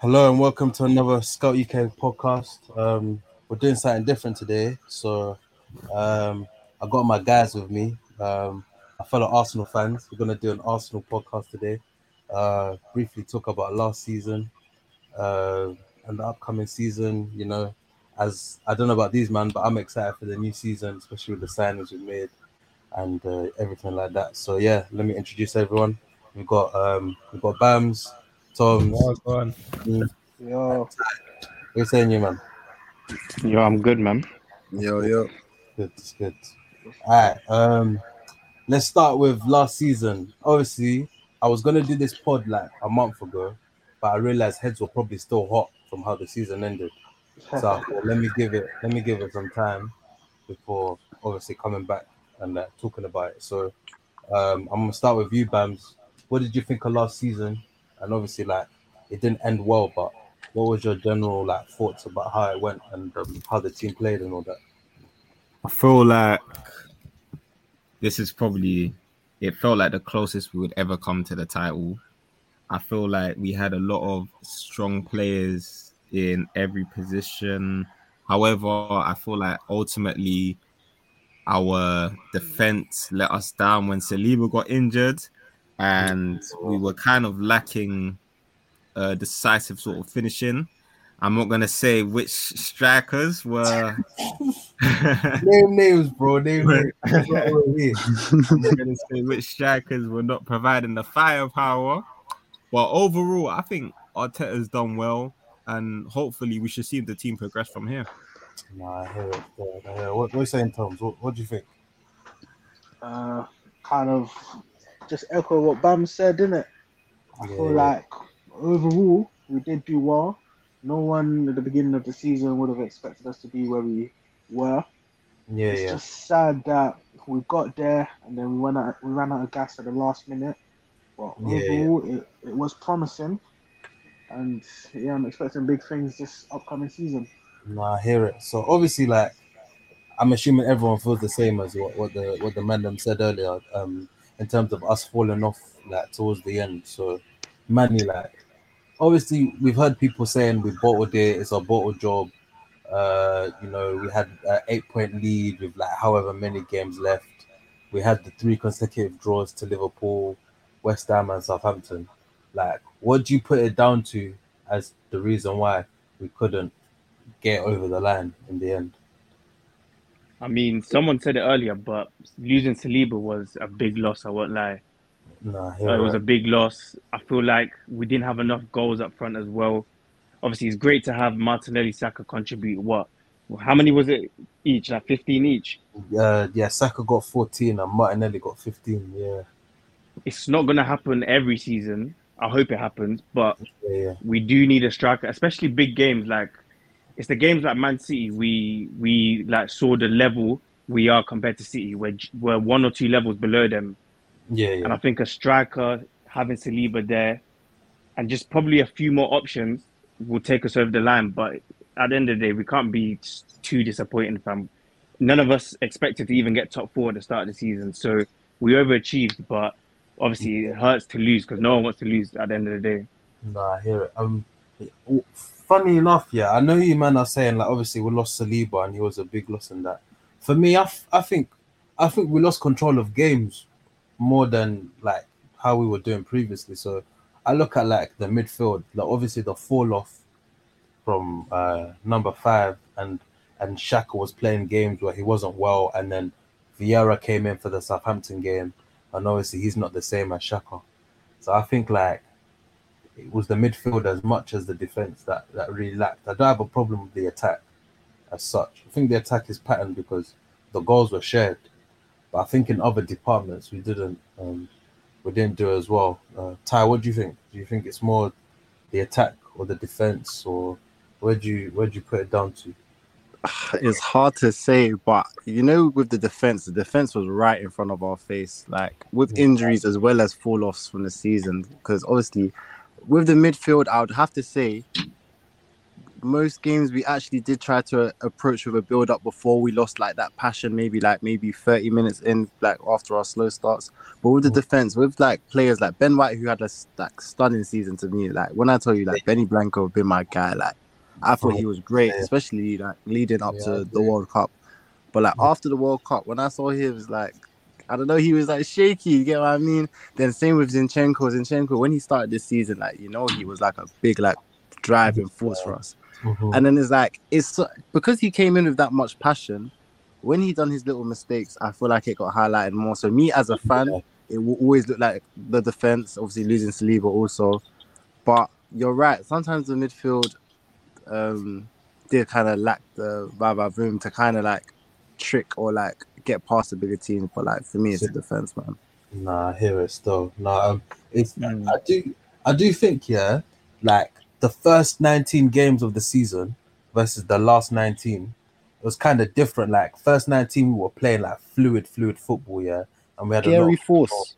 Hello and welcome to another Scout UK podcast. Um, we're doing something different today, so um, I got my guys with me, um, my fellow Arsenal fans. We're gonna do an Arsenal podcast today. Uh, briefly talk about last season uh, and the upcoming season. You know, as I don't know about these man, but I'm excited for the new season, especially with the signings we've made and uh, everything like that. So yeah, let me introduce everyone. We've got um, we've got Bams, Tom. Yo, What you saying, you man? Yo, I'm good, man. yo, yo. Good, good. All right. Um, let's start with last season. Obviously, I was gonna do this pod like a month ago, but I realized heads were probably still hot from how the season ended. So thought, let me give it, let me give it some time before obviously coming back and uh, talking about it. So um, I'm gonna start with you, Bams. What did you think of last season? And obviously, like it didn't end well, but what was your general like thoughts about how it went and um, how the team played and all that? I feel like this is probably it felt like the closest we would ever come to the title. I feel like we had a lot of strong players in every position. However, I feel like ultimately our defense let us down when Saliba got injured, and we were kind of lacking uh, decisive sort of finishing. I'm not gonna say which strikers were. Name names, bro. Name names. That's what we're here. I'm not gonna say which strikers were not providing the firepower. But overall, I think Arteta's done well, and hopefully, we should see the team progress from here. Nah, I hear it. Yeah, I hear it. What, what are you saying, Toms? What, what do you think? Uh, kind of just echo what Bam said, didn't it? I feel like overall we did do well. No one at the beginning of the season would have expected us to be where we were. Yeah, it's yeah. just sad that we got there and then we went out, we ran out of gas at the last minute. But Yeah, yeah. overall, It, it was promising, and yeah, I'm expecting big things this upcoming season. Nah, I hear it. So obviously, like, I'm assuming everyone feels the same as what, what the what the man them said earlier. Um, in terms of us falling off like towards the end. So, Manni, like, obviously we've heard people saying we bottled it. It's a bottle job. Uh, you know, we had an eight point lead with like however many games left. We had the three consecutive draws to Liverpool, West Ham, and Southampton. Like, what do you put it down to as the reason why we couldn't get over the line in the end? I mean, someone said it earlier, but losing Saliba was a big loss. I won't lie. Nah, it was a big loss. I feel like we didn't have enough goals up front as well. Obviously, it's great to have Martinelli, Saka contribute. What? How many was it each? Like fifteen each. uh, yeah. Saka got 14 and Martinelli got 15. Yeah, It's not gonna happen every season. I hope it happens, but yeah, yeah. we do need a striker, especially big games. Like it's the games like Man City. We we like saw the level we are compared to City. We're we're one or two levels below them. Yeah, And. I think a striker, having Saliba there, and just probably a few more options will take us over the line. But at the end of the day, we can't be too disappointed, fam. None of us expected to even get top four at the start of the season. So we overachieved, but obviously it hurts to lose because no one wants to lose at the end of the day. Nah, I hear it. Um, funny enough, yeah, I know you man are saying like obviously we lost Saliba and he was a big loss in that. For me, I, f- I think I think we lost control of games more than like how we were doing previously. So I look at like the midfield, like obviously the fall off from uh number five and and Xhaka was playing games where he wasn't well, and then Vieira came in for the Southampton game, and obviously he's not the same as Xhaka. So I think like it was the midfield as much as the defense that that really lacked. I don't have a problem with the attack as such. I think the attack is patterned because the goals were shared, but I think in other departments we didn't um, we didn't do as well. Uh, Ty, what do you think? Do you think it's more the attack or the defense, or where do you where do you put it down to? it's hard to say, but you know, with the defense, the defense was right in front of our face. Like with injuries as well as fall offs from the season, because obviously, with the midfield, I would have to say most games we actually did try to approach with a build up before we lost like that passion, maybe like maybe 30 minutes in, like after our slow starts. But with the Mm. defense, with like players like Ben White, who had a like stunning season to me, like when I tell you like Benny Blanco been my guy, like I thought he was great, especially like leading up Yeah, to the. World Cup. But like after the World Cup, when I saw him, it was like I don't know, he was like shaky. You get what I mean? Then same with Zinchenko. Zinchenko, when he started this season, like you know, he was like a big like driving force for us. Mhm. And then it's like it's so- because he came in with that much passion. When he done his little mistakes, I feel like it got highlighted more. So me as a fan, Yeah. it will always look like the defense, obviously losing Saliba also. But you're right. Sometimes the midfield um did kind of lack the Baba room to kind of like trick or like get past the bigger teams. But like for me, it's the defense, man. Nah, I hear it still. No, um, it's Mm. I do I do think yeah, like the first 19 games of the season versus the last 19, it was kind of different. Like first 19 we were playing like fluid, fluid football, yeah, and we had a lot Scary of force.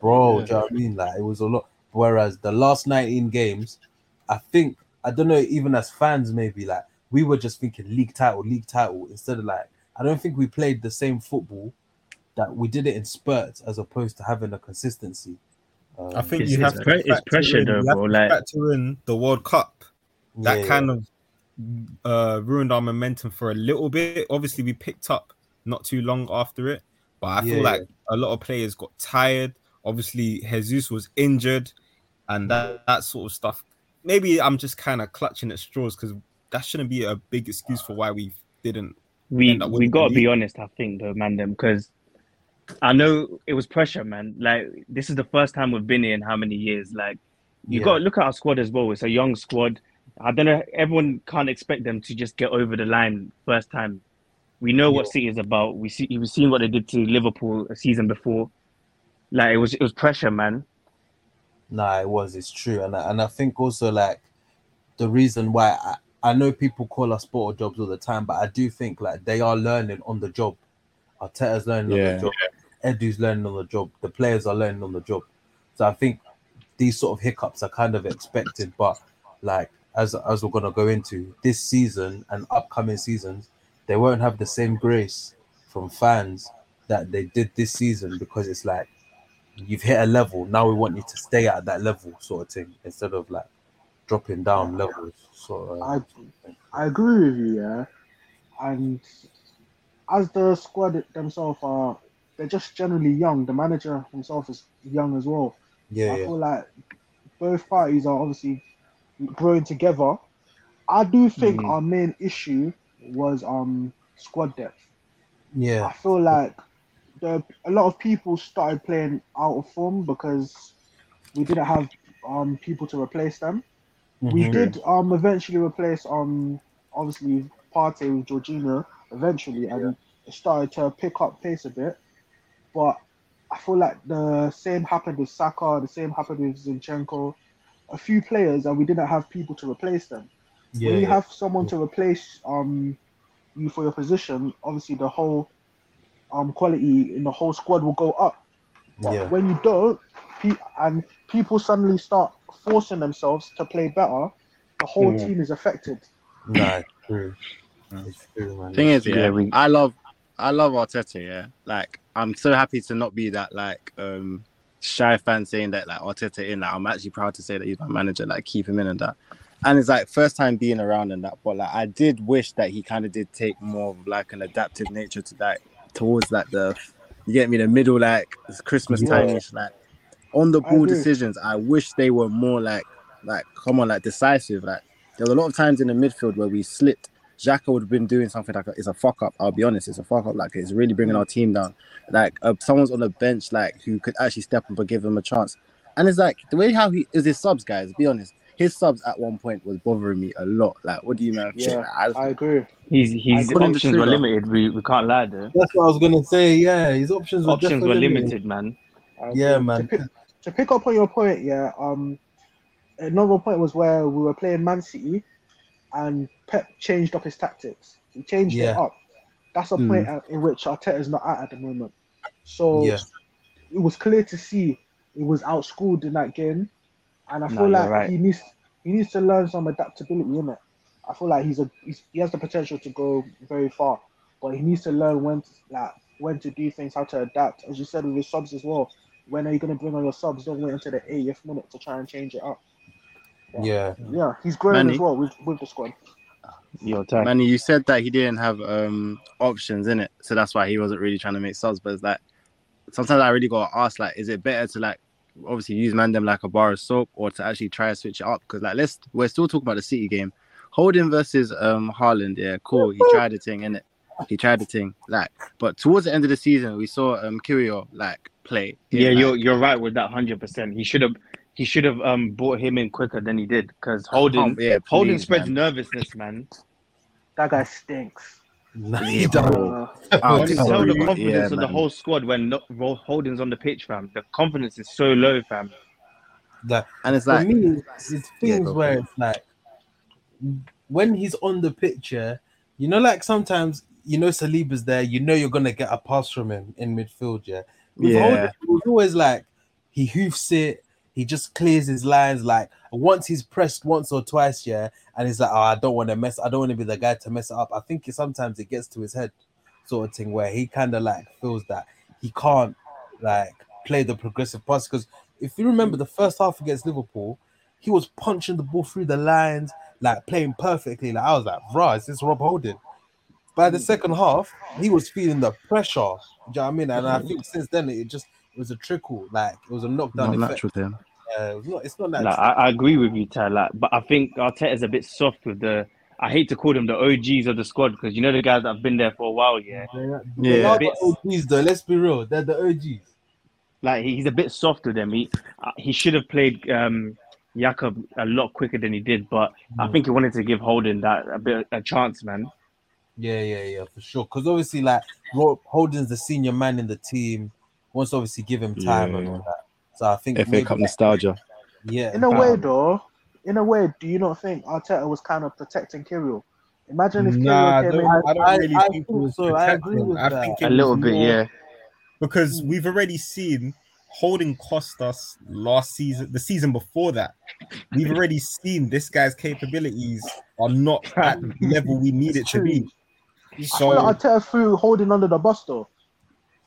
bro. Yeah. Do you know what I mean? Like it was a lot. Whereas the last 19 games, I think I don't know, even as fans, maybe like we were just thinking league title, league title, instead of like I don't think we played the same football that we did it in spurts as opposed to having a consistency. Um, I think you it's have to pre- it's pressure in, though, you have bro, to like- factor in the World Cup. That yeah, kind of uh, ruined our momentum for a little bit. Obviously, we picked up not too long after it, but I feel Yeah. like a lot of players got tired. Obviously, Jesus was injured, and that, that sort of stuff. Maybe I'm just kind of clutching at straws because that shouldn't be a big excuse for why we didn't. We we gotta be honest. I think though, man, them because I know it was pressure, man. Like this is the first time we've been here in how many years? Like you Yeah. got to look at our squad as well. It's a young squad. I don't know. Everyone can't expect them to just get over the line first time. We know what City is about. We see we've seen what they did to Liverpool a season before. Like it was it was pressure, man. Nah, it was. It's true, and I, and I think also like the reason why I, I know people call us sport jobs all the time, but I do think like they are learning on the job. Arteta's learning on the job. Edu's learning on the job. The players are learning on the job. So I think these sort of hiccups are kind of expected, but like as as we're gonna go into this season and upcoming seasons, they won't have the same grace from fans that they did this season because it's like you've hit a level. Now we want you to stay at that level, sort of thing, instead of like dropping down levels. So uh, I I agree with you, yeah. And as the squad themselves are, they're just generally young. The manager himself is young as well. yeah, I yeah, feel like both parties are obviously growing together. I do think Mhm. our main issue was um squad depth. Yeah, I feel like the a lot of people started playing out of form because we didn't have um people to replace them. We Mhm. did um eventually replace um obviously Partey with Jorginho eventually, and it started to pick up pace a bit. But I feel like the same happened with Saka, the same happened with Zinchenko, a few players, and we didn't have people to replace them. yeah, when you yeah. have someone to replace um you for your position, obviously the whole um quality in the whole squad will go up. But yeah. when you don't, pe- and people suddenly start forcing themselves to play better, the whole Mm. team is affected. Nah, it's true. It's true, man. Thing is, Yeah, yeah, we- I love, I love Arteta. Yeah, like I'm so happy to not be that like um shy fan saying that like Arteta in. Like I'm actually proud to say that he's my manager. Like keep him in and that. And it's like first time being around and that. But like I did wish that he kind of did take more of like an adaptive nature to that towards like the you get me the middle like it's Christmas Yeah. time-ish like on the ball decisions. I wish they were more like like come on like decisive. Like there was a lot of times in the midfield where we slipped. Xhaka would have been doing something like it's a fuck up. I'll be honest, it's a fuck up. Like it's really bringing our team down. Like uh, someone's on the bench, like who could actually step up and give him a chance. And it's like the way how he is his subs, guys. Be honest, his subs at one point was bothering me a lot. Like, what do you mean? Yeah, I, I agree. His his options were limited. We we can't lie though. That's what I was gonna say. Yeah, his options were Options were definitely limited, man. I Yeah, man. To pick, up on your point, yeah. Um, another point was where we were playing Man City, and Pep changed up his tactics. He changed it up. That's a Mm. point at, in which Arteta is not at at the moment. So Yeah. it was clear to see he was outscored in that game, and I feel you're like right. he needs he needs to learn some adaptability in it. I feel like he's a he's, he has the potential to go very far, but he needs to learn when to, like when to do things, how to adapt. As you said with his subs as well. When are you going to bring on your subs? Don't wait until the 80th minute to try and change it up. Yeah. Yeah, he's growing Manni? as well with, with the squad. Your time. Manni, you said that he didn't have um options in it, so that's why he wasn't really trying to make subs. But it's like sometimes I really gotta ask, like, is it better to like obviously use Mandem like a bar of soap, or to actually try to switch it up? Because like let's we're still talking about the City game. Holding versus um Haaland, yeah, cool. He tried the thing in it. He tried the thing, like, but towards the end of the season, we saw um Kiwior like play. Yeah, like, you're you're right with that hundred percent. He should have he should have um brought him in quicker than he did because Holding Um, yeah, Holding please, spreads man. nervousness, man. That guy stinks. Nah, Yeah, he don't. Uh, Oh, You can tell the Yeah, confidence of the man. whole squad when no, Ro- Holding's on the pitch, fam. The confidence is so low, fam. Like, and it's for like me, it's, it's things go where it's like when he's on the picture, you know, like sometimes you know Saliba's there, you know you're gonna get a pass from him in midfield, yeah. With Yeah. Holding, it was always like he hoofs it, he just clears his lines. Like once he's pressed once or twice, yeah, and he's like, oh, I don't want to mess, I don't want to be the guy to mess it up. I think it, sometimes it gets to his head, sort of thing, where he kind of like feels that he can't like play the progressive pass because if you remember the first half against Liverpool, he was punching the ball through the lines, like playing perfectly. Like I was like, "Bruh, is this Rob Holding?" By the second half, he was feeling the pressure. Do you know what I mean? And I think since then it just it was a trickle, like it was a knockdown not effect. natural to him. Yeah, it was not, it's not natural. Like, I, I agree with you, Ty. Like, but I think Arteta's a bit soft with the. I hate to call them the OGs of the squad because you know the guys that have been there for a while. Yeah, They're- they Yeah. are the OGs though. Let's be real, they're the OGs. like he's a bit soft with them. He uh, he should have played um Jakub a lot quicker than he did, but I think he wanted to give Holding that a bit a chance, man. Yeah, yeah, yeah, for sure. Because obviously, like Rob Holding's the senior man in the team, wants to obviously give him time and all that. So I think FA maybe Cup that- nostalgia. yeah, in a way, um, though, in a way, do you not think Arteta was kind of protecting Kirill? Imagine if Nah, I Kirill came don't, in. I don't I- really I think it think was so. I agree with I that. think A little bit, more- yeah. because we've already seen holding cost us last season, the season before that. We've already seen this guy's capabilities are not at the level we need it to be. I feel like Arteta threw holding under the bus, though.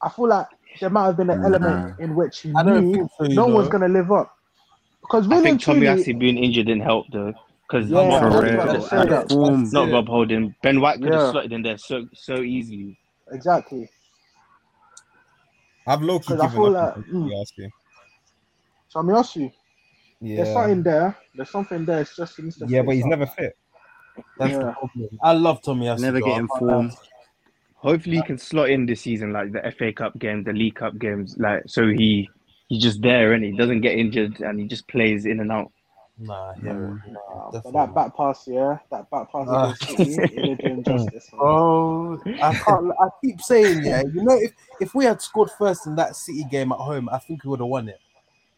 I feel like there might have been an Nah. element in which he I don't knew think so. You no know? one's going to live up. Because I think and truly, Tomiyasu being injured didn't help though, because Yeah, not, I was Rob- about to real. say that. form. not Rob Holding. Ben White could Yeah. have slotted in there so so easily. exactly. I've low key 'Cause I given feel up. like- on mm. Tomiyasu. So I'm ask you, there's Yeah, something there. There's something there. It's just he needs to yeah, fix but he's up. never fit. That's Yeah. the problem. I love Tommy. Never getting form. Hopefully, he can slot in this season, like the FA Cup games, the League Cup games, like so he he's just there and he doesn't get injured and he just plays in and out. Nah, I hear. Nah, But definitely. that back pass, yeah, that back pass ah. against City, it did justice. Oh, I can't. I keep saying, yeah. You know, if if we had scored first in that City game at home, I think we would have won it.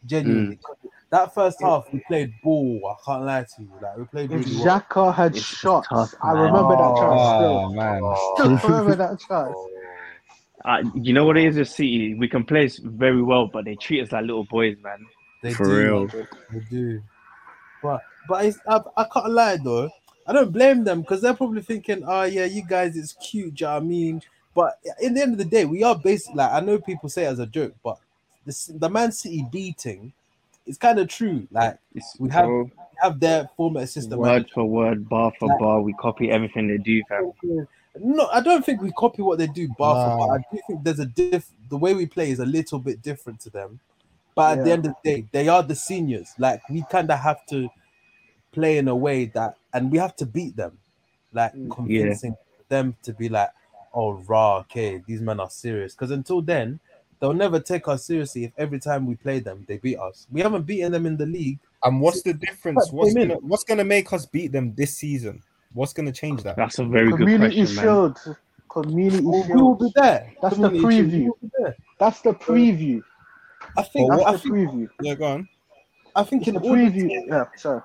Genuinely, mm. That first half we played ball. I can't lie to you. Like we played If really well. Xhaka had It's shot, tough, I man. remember that Oh chance man, still. Still remember that chance. Uh, you know what it is with City? We can play very well, but they treat us like little boys, man. They For do, real. They do. But but it's, I, I can't lie though. I don't blame them because they're probably thinking, oh yeah, you guys, it's cute. Do you know what I mean? But in the end of the day, we are basically like I know people say it as a joke, but this, the Man City beating is kind of true. Like It's, We have- bro, we have their former assistant word manager. for word, bar for Like- bar. We copy everything they do, fam. No, I don't think we copy what they do, bar for bar. I do think there's a diff. The way we play is a little bit different to them, but at the end of the day, they are the seniors. Like we kind of have to play in a way that, and we have to beat them, like Mm. convincing them to be like, "Oh, raw, okay, these men are serious." Because until then, they'll never take us seriously. If every time we play them, they beat us. We haven't beaten them in the league. and what's the difference? What's gonna what's gonna make us beat them this season? What's gonna change that? That's a very good Community question, man. Shield. Community Who who will be there? That's the Community Shield, preview. who will? That's the preview. I think. But I That's the think. preview. Yeah, go on. I think It's in the order preview. to- Yeah, sorry.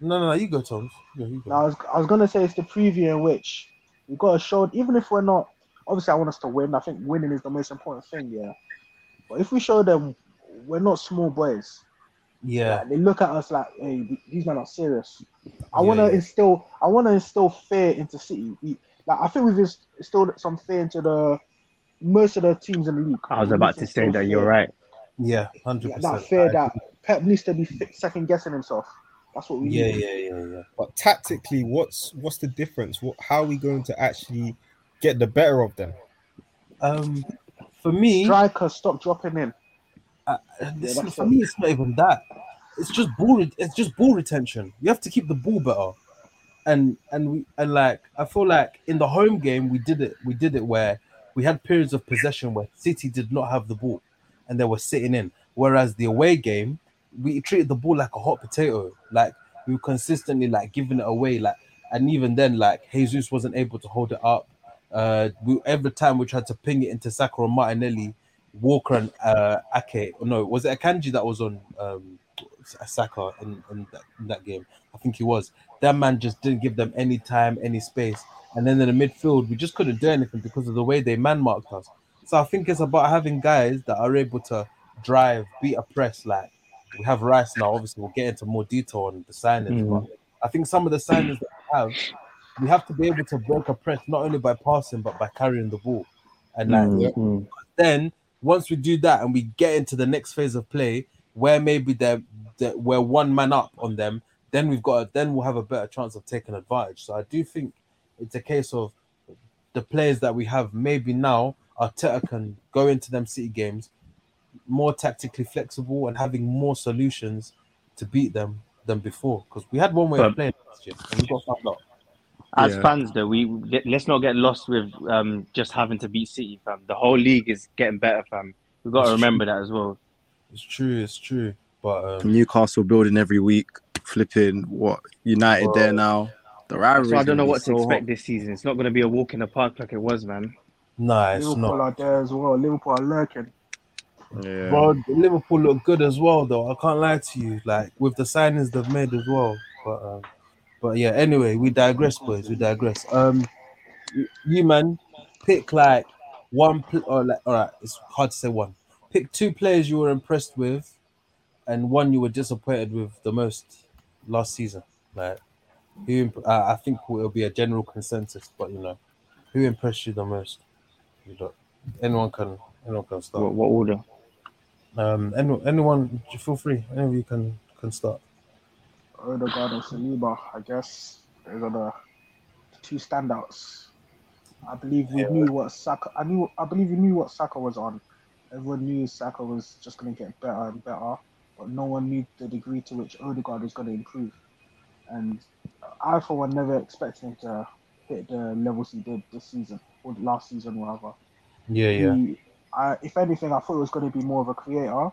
No, no, no. You go, Tom. You go, you go. Now, I was, I was gonna say it's the preview in which we got to show, even if we're not. Obviously, I want us to win. I think winning is the most important thing. Yeah, but if we show them we're not small boys, Yeah, Like, they look at us like, hey, these men are serious. I Yeah, want to yeah. instill, I want to instill fear into City. We, like, I think we've inst- instilled some fear into the most of the teams in the league. I was about to say instill that you're right. yeah, hundred Yeah, that fear that Pep needs to be second guessing himself. That's what we Yeah, need. yeah, yeah, yeah. But tactically, what's what's the difference? What, how are we going to actually get the better of them? Um, for me, striker, stop dropping in. uh, this- that's for it. me, it's not even that. It's just ball. re- It's just ball retention. You have to keep the ball better, and and we and like I feel like in the home game we did it. We did it where we had periods of possession where City did not have the ball, and they were sitting in. Whereas the away game, we treated the ball like a hot potato. Like we were consistently like giving it away. Like and even then, like Jesus wasn't able to hold it up. Uh, we, every time we tried to ping it into Saka or Martinelli, Walker and uh, Ake. No, was it Akanji that was on um, Saka in, in, that, in that game? I think he was. That man just didn't give them any time, any space. And then in the midfield, we just couldn't do anything because of the way they man marked us. So I think it's about having guys that are able to drive, beat a press. Like we have Rice now. Obviously, we'll get into more detail on the signings, Mm. but I think some of the signings that we have, we have to be able to break a press not only by passing but by carrying the ball. And like Mm, mm. then once we do that and we get into the next phase of play where maybe they're, they're we're one man up on them, then we've got then we'll have a better chance of taking advantage. So I do think it's a case of the players that we have maybe now Arteta can go into them city games more tactically flexible and having more solutions to beat them than before. Because we had one way of playing last year and we got found out. As Yeah. fans, though, we let- let's not get lost with um, just having to beat City, fam. The whole league is getting better, fam. We've got to It's remember that as well. It's true, it's true. But um, Newcastle building every week, flipping what United Bro. there now. The rivalry. So I don't know what to expect this season. It's not going to be a walk in the park like it was, man. nah, it's Liverpool not. are there as well. Liverpool are lurking. Yeah. Bro, Liverpool look good as well, though. I can't lie to you. Like with the signings they've made as well. But um, but yeah. Anyway, we digress, boys. We digress. Um, you man, pick like one. Pl- or like, all right, it's hard to say one. Pick two players you were impressed with, and one you were disappointed with the most last season. Like who? imp- Uh, I think it'll be a general consensus, but you know, who impressed you the most? You know, anyone can. Anyone can start. What, what order? Um, anyone, anyone, feel free. Any of you can can start. Odegaard and Saliba, I guess, those are the two standouts. I believe we Yeah. knew what Saka. I knew. I believe we knew what Saka was on. Everyone knew Saka was just going to get better and better, but no one knew the degree to which Odegaard was going to improve. And I, for one, never expected him to hit the levels he did this season or last season, rather. Yeah, yeah, He, I, if anything, I thought it was going to be more of a creator.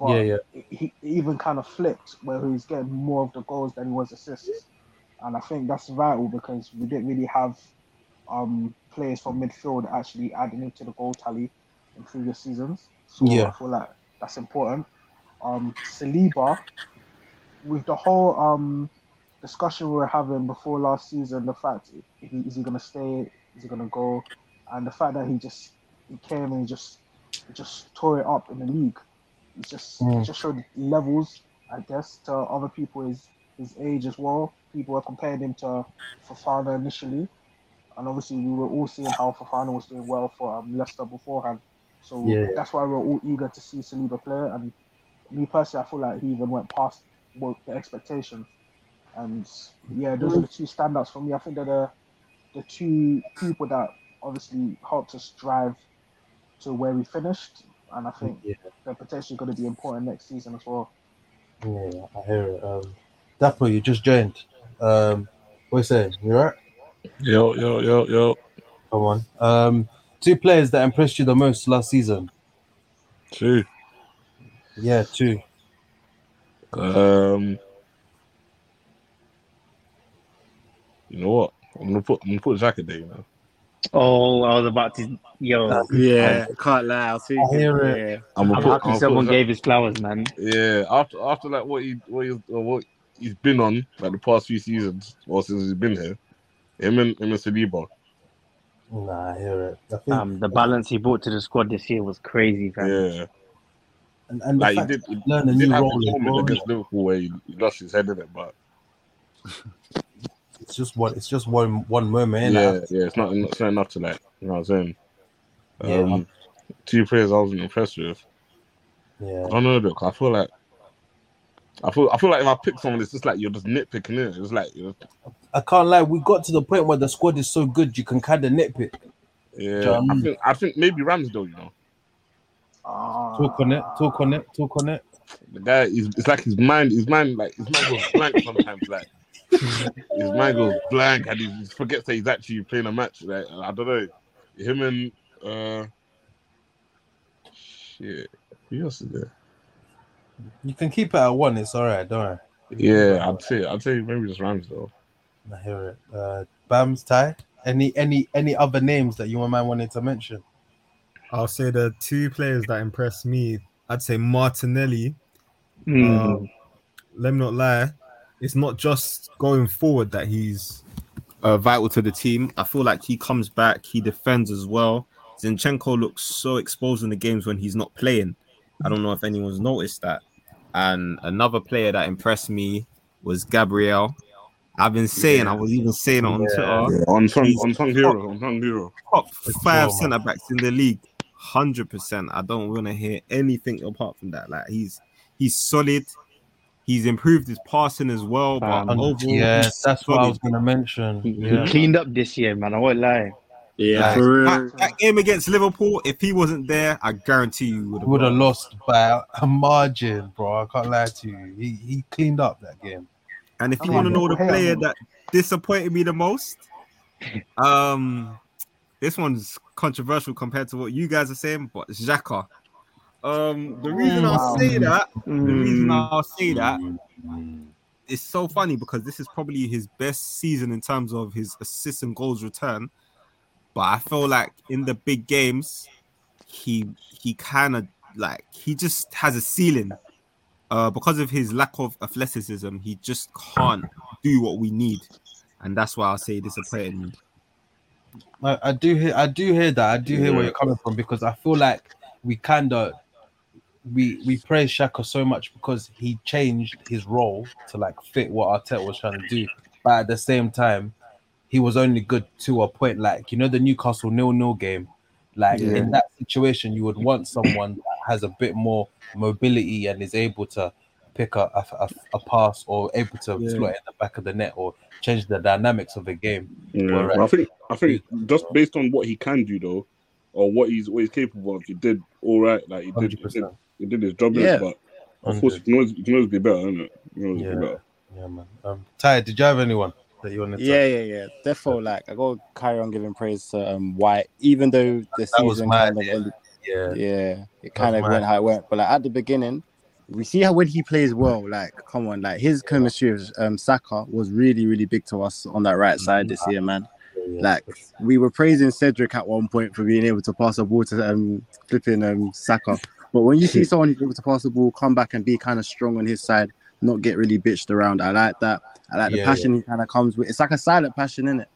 But yeah, yeah. he he even kind of flipped where he's getting more of the goals than he was assists. And I think that's vital because we didn't really have um, players from midfield actually adding into the goal tally in previous seasons. So Yeah. I feel like that's important. Um, Saliba, with the whole um, discussion we were having before last season, the fact is he, is he going to stay, is he going to go, and the fact that he just he came and he just he just tore it up in the league. Just Mm. just showed levels, I guess, to other people his his age as well. People were comparing him to Fofana initially, and obviously we were all seeing how Fofana was doing well for um, Leicester beforehand. So Yeah, that's why we we're all eager to see Saliba play. And me personally, I feel like he even went past what the expectations. And yeah, those are the two standouts for me. I think they're the the two people that obviously helped us drive to where we finished. And I think Yeah, they're potentially going to be important next season as well. yeah, yeah, I hear it. Um, Dapo, you just joined. Um, what you saying? You alright? Yo, yo, yo, yo. Come on. Um, two players that impressed you the most last season. Two. Yeah, two. Um, you know what? I'm gonna put I'm gonna put Xhaka there. You know? Oh, I was about to. Yo, Yeah, can't lie. I'll see. I hear it. Yeah. I'm I'm put, happy I'm someone put gave his flowers, man. Yeah, after after like what he what he uh, what he's been on like the past few seasons, or since he's been here, him and him and Saliba. Nah, I hear it. I think Um, the balance he brought to the squad this year was crazy, fam. Yeah, And, and Like he did, he learn a did new role as moment well, against Liverpool where he, he lost his head in it, but it's just one. It's just one one moment. yeah, innit? yeah, it's not it's not enough to like you know what I'm saying. Yeah. Um, two players I wasn't impressed with. yeah. I don't know though. 'cause I feel like I feel I feel like if I pick someone, it's just like you're just nitpicking it. It's like you're, I can't lie. We got to the point where the squad is so good, you can kind of nitpick. yeah. Um, I think I think maybe Ramsdale. You know, Ah, Talk on it. Talk on it. Talk on it. the guy is it's like his mind, his mind like his mind goes blank sometimes. Like his mind goes blank and he forgets that he's actually playing a match. Like I don't know, him and uh, shit. Who else is there? You can keep it at one. It's all right. Don't worry. Yeah, I'd say I'd say maybe just Ramsdale. I hear it. Uh, Bams, Ty. Any any any other names that you might wanted to mention? I'll say the two players that impressed me. I'd say Martinelli. Mm. Um, let me not lie. It's not just going forward that he's uh, vital to the team. I feel like he comes back, he defends as well. Zinchenko looks so exposed in the games when he's not playing. I don't know if anyone's noticed that. And another player that impressed me was Gabriel. I've been saying, I was even saying it on Yeah. Twitter, On Song He's on Song Hero, on Song Hero. top five sure, centre backs in the league. Hundred percent. I don't want to hear anything apart from that. Like he's he's solid. He's improved his passing as well, but Um, overall, yeah, he's that's what I was gonna mention. He, Yeah. he cleaned up this year, man. I won't lie. Yeah, Like, for real. That, that game against Liverpool, if he wasn't there, I guarantee you would would have have lost by a margin, bro. I can't lie to you. He he cleaned up that game. And if you Come want to know the Liverpool, player that disappointed me the most, um, this one's controversial compared to what you guys are saying, but Xhaka. Um, the reason I'll say that, the reason Mm. I'll say that it's so funny because this is probably his best season in terms of his assists and goals return. But I feel like in the big games, he he kind of like he just has a ceiling. Uh, because of his lack of athleticism, he just can't do what we need, and that's why I'll say disappointed me. I, I do hear I do hear that. I do hear where you're coming from because I feel like we kind of we we praise Xhaka so much because he changed his role to like fit what Arteta was trying to do, but at the same time, he was only good to a point. Like you know the Newcastle nil nil game, like Yeah. in that situation, you would want someone that has a bit more mobility and is able to pick a a, a, a pass or able to Yeah. slot it in the back of the net or change the dynamics of the game. Yeah, I think I think just based on what he can do though, or what he's what he's capable of, he did all right. Like he did, he did. He did his job. Yeah. but of course, you can always, you can always be better, isn't it? You can always Yeah. be better. Yeah, man. Um, Ty, did you have anyone that you wanted to? Yeah, yeah, yeah. Therefore, like I gotta carry on giving praise to um White, even though the That was season mad, kind of yeah. ended, yeah. yeah, it kind of mad. went how it went. But like at the beginning, we see how when he plays well, like come on, like his chemistry with um Saka was really, really big to us on that right side this year, man. yeah. Like we were praising Cedric at one point for being able to pass the ball to um flipping um Saka. But when you see someone who's able to pass the ball, come back and be kind of strong on his side, not get really bitched around, I like that. I like the Yeah, passion he kind of comes with. It's like a silent passion, in it?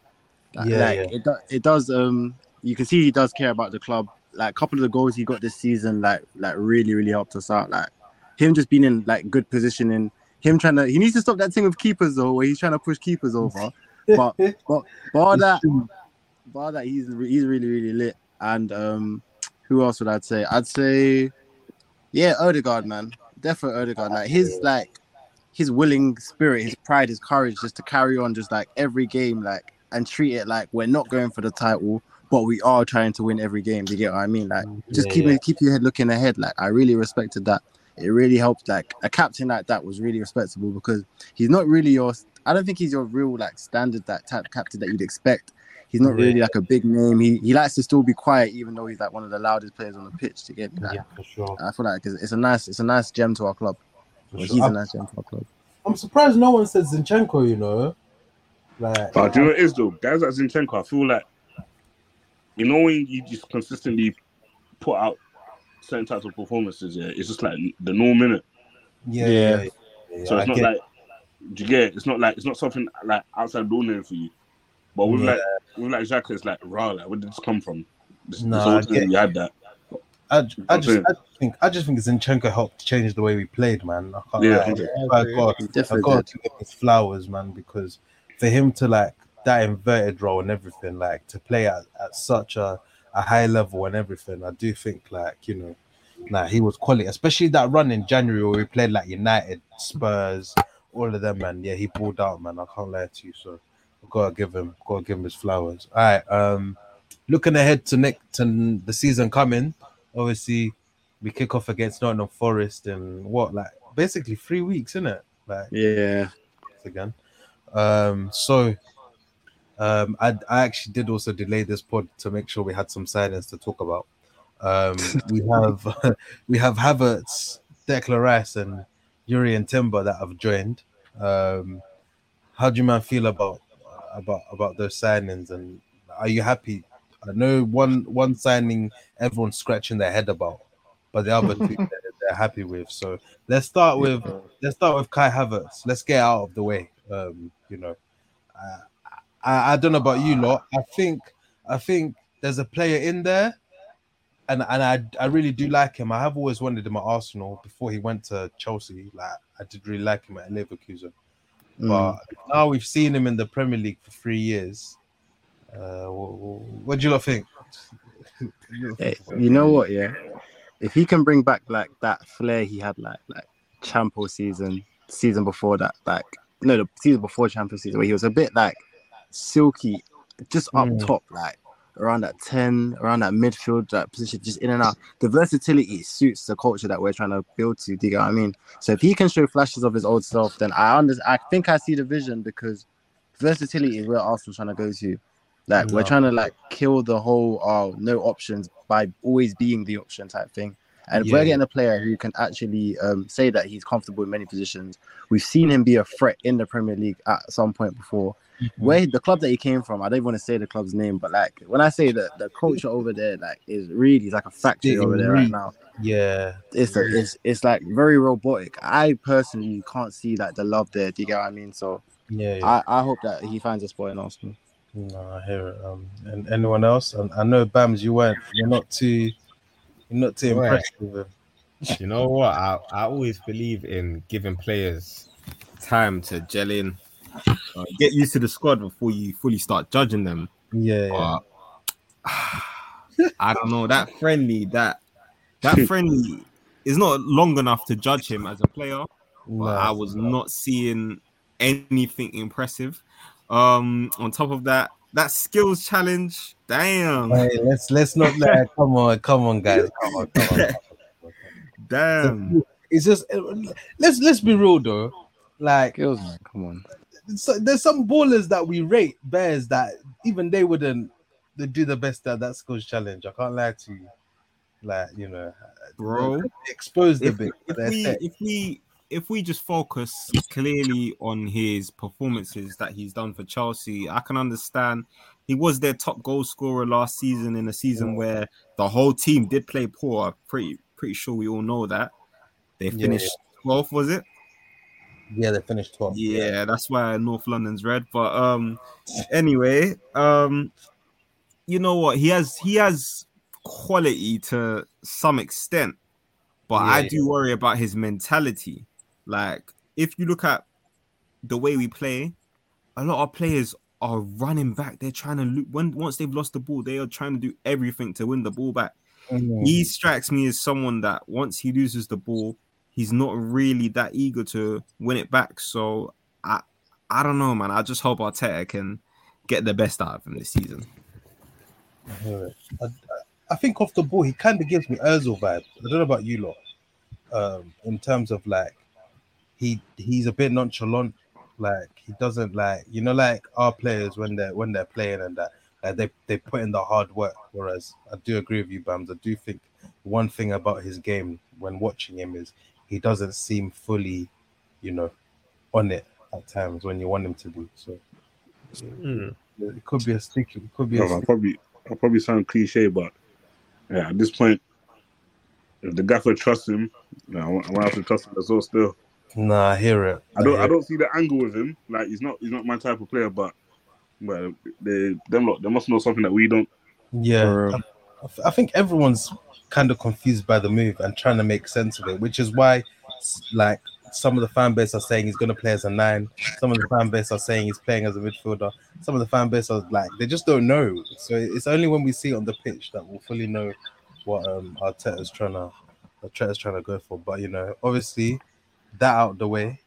Like, Yeah, like, yeah. It, do, it does. Um, you can see he does care about the club. Like a couple of the goals he got this season, like like really really helped us out. Like him just being in like good positioning. Him trying to he needs to stop that thing with keepers though, where he's trying to push keepers over. But but bar that bar that he's he's really really lit. And um, who else would I say? I'd say yeah, Odegaard, man, definitely Odegaard. Like his like his willing spirit, his pride, his courage, just to carry on, just like every game, like and treat it like we're not going for the title, but we are trying to win every game. Do you get what I mean? Like mm, just Yeah, keep yeah. keep your head looking ahead. Like I really respected that. It really helped. Like a captain like that was really respectable because he's not really your. I don't think he's your real like standard that type captain that you'd expect. He's not Yeah. really like a big name. He he likes to still be quiet, even though he's like one of the loudest players on the pitch. To get me, like, yeah, for sure. I feel like it's, it's a nice it's a nice gem to our club. Well, sure. he's a I'm, nice gem to our club. I'm surprised no one said Zinchenko. You know, like But do you know what it is though? Guys like Zinchenko, I feel like you know when you just consistently put out certain types of performances, yeah, it's just like the norm in it. yeah, Yeah. yeah, yeah, So I it's not get- like do you get it? It's not like it's not something like outside the ordinary for you. But with Yeah. like with like Xhaka, it's like raw. Like where did this come from? This, No, this I get- you had that. I, I just saying. I just think I just think Zinchenko helped change the way we played, man. I can't Yeah, lie. hundred. I got I got to give his flowers, man, because for him to like that inverted role and everything, like to play at, at such a, a high level and everything, I do think like you know, nah, he was quality, especially that run in January where we played like United, Spurs, all of them, man. Yeah, he pulled out, man. I can't lie to you, so I gotta give him, gotta give him his flowers. All right, um, looking ahead to next to the season coming, obviously we kick off against Nottingham Forest in what like basically three weeks, isn't it? Like Yeah. again. Um, so um, I, I actually did also delay this pod to make sure we had some silence to talk about. Um, we have we have Havertz, Declan Rice, and Jurriën Timber that have joined. Um, how do you man feel about about about those signings? And are you happy? I know one one signing everyone's scratching their head about, but the other two they're, they're happy with. So let's start with let's start with Kai Havertz. Let's get out of the way. Um, you know, uh, I, I don't know about you lot. I think I think there's a player in there, and and I I really do like him. I have always wanted him at Arsenal before he went to Chelsea. Like I did really like him at Leverkusen, Mm. but now we've seen him in the Premier League for three years. Uh, wh- what do you lot think? Hey, you know what? Yeah, if he can bring back like that flair he had, like like Champo season, season before that, like no, the season before Champions season, where he was a bit like silky, just up Mm. top, like around that ten, around that midfield, that position, just in and out. The versatility suits the culture that we're trying to build to. Do you get what I mean? So if he can show flashes of his old self, then I under, I think I see the vision because versatility is where Arsenal's trying to go to. Like we're trying to like kill the whole oh no options by always being the option type thing. And Yeah, we're getting a player who can actually um, say that he's comfortable in many positions, we've seen him be a threat in the Premier League at some point before. Mm-hmm. Where the club that he came from, I don't want to say the club's name, but like when I say that the culture over there, like is really like a factory over there right now. Yeah, It's a, it's it's like very robotic. I personally can't see like the love there. Do you get what I mean? So yeah, yeah. I, I hope that he finds a spot in Arsenal. No, I hear it. Um, and anyone else? And I know Bams, you weren't. You're not too. You're not too Right. impressed with him. You know what? I, I always believe in giving players Time to gel in, uh, get used to the squad before you fully start judging them. Yeah, yeah. I don't know that friendly that that friendly is not long enough to judge him as a player. No, I was not seeing anything impressive. Um, on top of that, that skills challenge, damn, Hey, let's let's not let. come on, come on, guys. Come on, come on. damn. It's just let's let's be real though. Like Skills, man. Come on. so, there's some ballers that we rate bears that even they wouldn't they do the best at that skills challenge. I can't lie to you. Like you know, Bro, expose the if, bit. if we if we if we just focus clearly on his performances that he's done for Chelsea, I can understand he was their top goal scorer last season in a season where the whole team did play poor. I'm pretty pretty sure we all know that. They Yeah, finished 12th, was it? yeah, they finished 12th. Yeah, that's why North London's red. But um anyway, um you know what? He has he has quality to some extent, but I Yeah, do worry about his mentality. Like if you look at the way we play, a lot of players are running back. They're trying to lo- when once they've lost the ball, they are trying to do everything to win the ball back. Mhm. He strikes me as someone that once he loses the ball, he's not really that eager to win it back. So I I don't know, man. I just hope Arteta can get the best out of him this season. I. I, think off the ball, he kind of gives me Özil vibes. I don't know about you lot. Um, in terms of like, he he's a bit nonchalant. Like he doesn't like you know like our players when they're when they're playing and that like they they put in the hard work. Whereas I do agree with you, Bams. I do think one thing about his game when watching him is he doesn't seem fully, you know, on it at times when you want him to be. So mm. it could be a sticky. It could be a Bro, I'll probably I'll probably sound cliche, but yeah, at this point, if the gaffer trusts him, you know, I want to to trust him as well. Still, Nah, I hear it. I don't I don't see the angle with him. Like he's not he's not my type of player, but but they them lot they must know something that we don't. Yeah, For. I, I think everyone's kind of confused by the move and trying to make sense of it, which is why, like, some of the fan base are saying he's going to play as a nine. Some of the fan base are saying he's playing as a midfielder. Some of the fan base are like, they just don't know. So it's only when we see it on the pitch that we'll fully know what um Arteta's trying to, Arteta's trying to go for. But you know, obviously, that out the way,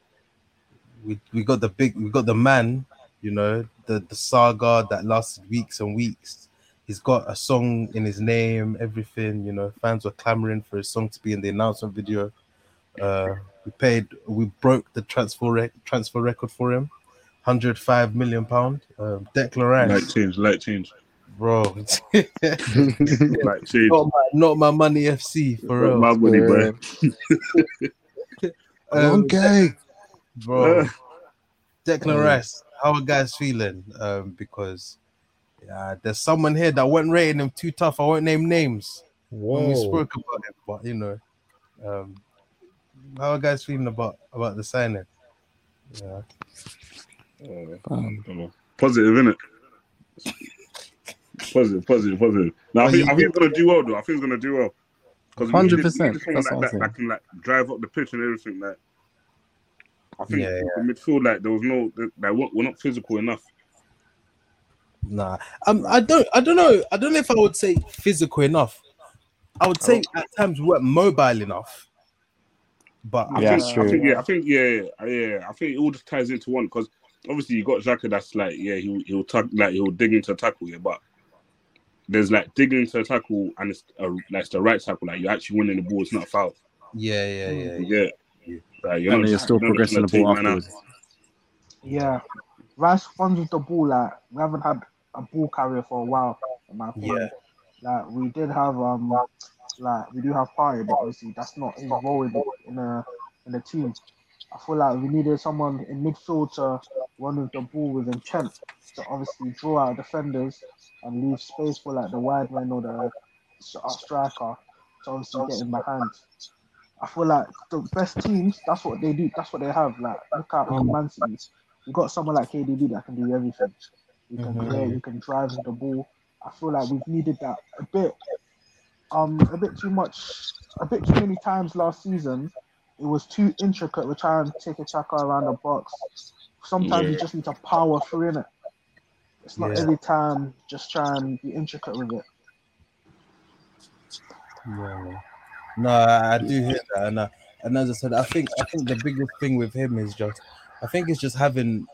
we we got the big, we got the man. You know, the the saga that lasted weeks and weeks. He's got a song in his name, everything. You know, fans were clamoring for his song to be in the announcement video. Uh, we paid, we broke the transfer rec- transfer record for him, 105 million pound. Um, Declan Rice, Light change, light change, bro, light change. not, my, not my money FC for real, My money, bro. Um, okay. bro. Declan Rice, how are guys feeling? Um, because yeah, there's someone here that wasn't rating him too tough. I won't name names. When we spoke about it, but you know, um, how are guys feeling about about the signing? Yeah, Um, Positive, it? Positive, positive, positive. Now I think, I think he's gonna do well though. I think he's gonna do well. Because 100%, Like, that's what I'm that, that, can like drive up the pitch and everything. Like, I think Yeah, the midfield like there was no like we're we're not physical enough. nah. Um, I don't, I don't know. I don't know if I would say physical enough. I would say at times we weren't mobile enough. But I Yeah, think, I think yeah, I think yeah, yeah, yeah. I think it all just ties into one because obviously you got Xhaka that's like yeah, he'll he'll tuck like he'll dig into a tackle, yeah, but there's like digging into a tackle and it's a, like it's the right tackle, like you're actually winning the ball, it's not a foul. yeah, yeah, yeah, yeah. Yeah. Like, you're and you're still you're progressing the ball take man out. afterwards. Yeah, Rice runs with the ball like we haven't had a ball carrier for a while. In my opinion. like we did have um like we do have Partey, but obviously that's not his role in the in the, in the team. I feel like we needed someone in midfield to run with the ball with intent to obviously draw out defenders and leave space for like the wide man or the uh, striker to obviously get in behind. I feel like the best teams, that's what they do. That's what they have. Like look at Man City. You got someone like KDB that can do everything. You can Mhm. create, you can drive with the ball. I feel like we've needed that a bit, um, a bit too much, a bit too many times last season. It was too intricate. We're trying to take a tackle around the box. Sometimes you just need to power through in it. It's not Yeah. every time just try and be intricate with it. Yeah. No, I, I do hear that, and uh, and as I said, I think I think the biggest thing with him is just, I think it's just having,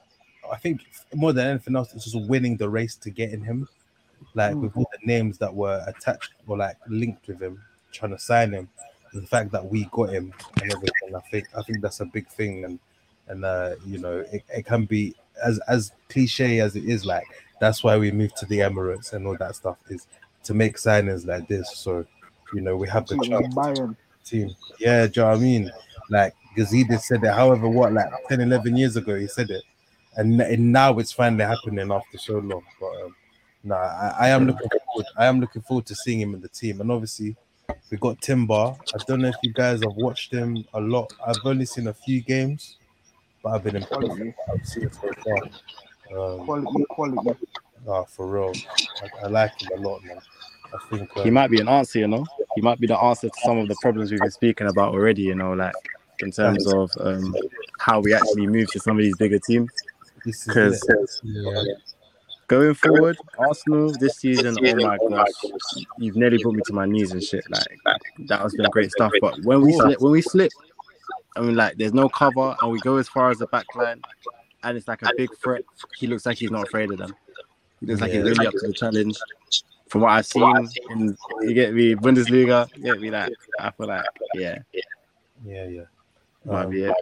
I think more than anything else, it's just winning the race to getting him, like with all the names that were attached or like linked with him, trying to sign him. The fact that we got him and everything, I think I think that's a big thing, and and uh, you know, it, it can be as as cliche as it is, like that's why we moved to the Emirates and all that stuff is to make signings like this. So you know, we have the chance team. Yeah, do you know what I mean? Like Gazidis said it, however, what, like 10, 11 years ago, he said it. And, and now it's finally happening after so long. But um, no, I, I am looking forward. I am looking forward to seeing him in the team. And obviously, we got Timber. I don't know if you guys have watched him a lot. I've only seen a few games, but I've been impressed. with I've seen so far. Um, Quality, quality. ah, for real, I, I like him a lot, man. I think uh, He might be an answer, you know. He might be the answer to some of the problems we've been speaking about already, you know, like in terms of um, how we actually move to some of these bigger teams. Because. Yeah. Going forward, Arsenal this season, oh my gosh, you've nearly brought me to my knees and shit. Like that has been great stuff. But when we slip, when we slip, I mean, like there's no cover, and we go as far as the back line, and it's like a big threat. He looks like he's not afraid of them. He looks like he's really up to the challenge. From what I've seen, in, you get me Bundesliga, you get me that. I feel like, yeah, Yeah, yeah. might Um, be it.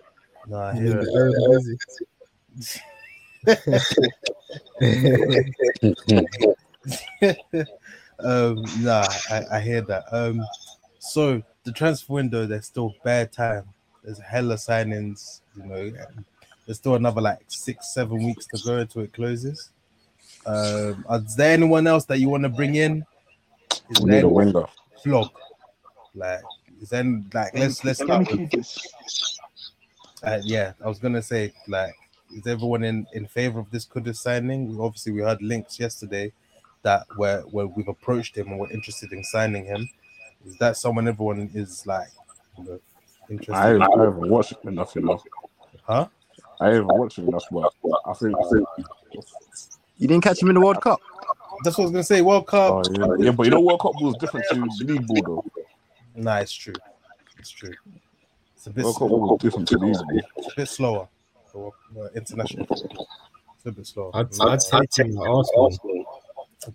no, I Yeah, hear it. very busy. um, nah, I, I hear that. Um, so the transfer window, there's still bad time. There's hella signings. You know, there's still another like six, seven weeks to go until it closes. Um, is there anyone else that you want to bring in? Is We need a winger. flog? Like, is then like let's let's Let me start with keep this. uh, yeah, I was gonna say like, is everyone in in favor of this Kudus signing? We, obviously, we heard links yesterday that where where we've approached him and we're interested in signing him? Is that someone everyone is like you know, interested? I in? haven't, I haven't watched enough enough. Huh? I haven't watched enough, but I think. You didn't catch him in the World Cup. That's what I was gonna say. World Cup. Oh, yeah. yeah, but you know, World Cup was different to the league ball, though. Nah, it's true. It's true. It's a bit, World Cup was different to league ball. it's a bit slower. For, uh, international football. It's a bit slower. I'd, I'd take him at Arsenal.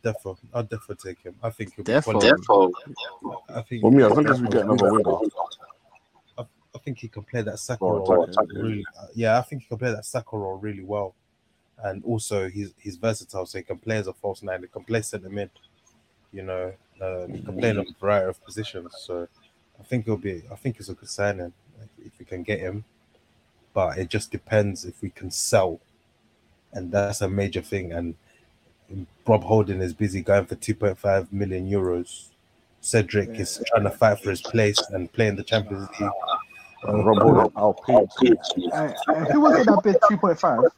Defo, I'd defo take him. I think he'll be Defo. I think. Well, me, as long as we get another winger, I think he can play that Saka role attack, attack, really. uh, yeah, I think he can play that Saka role really well, and also he's he's versatile, so he can play as a false nine. He can play centre mid. You know, um, he can play in a variety of positions. So I think it'll be. I think it's a good signing like, if we can get him, but it just depends if we can sell, and that's a major thing. And Rob Holding is busy going for two point five million euros. Cedric is trying to fight for his place and play in the Champions League. Rob Holding, I'll pay him. Who was it that bid 2.5?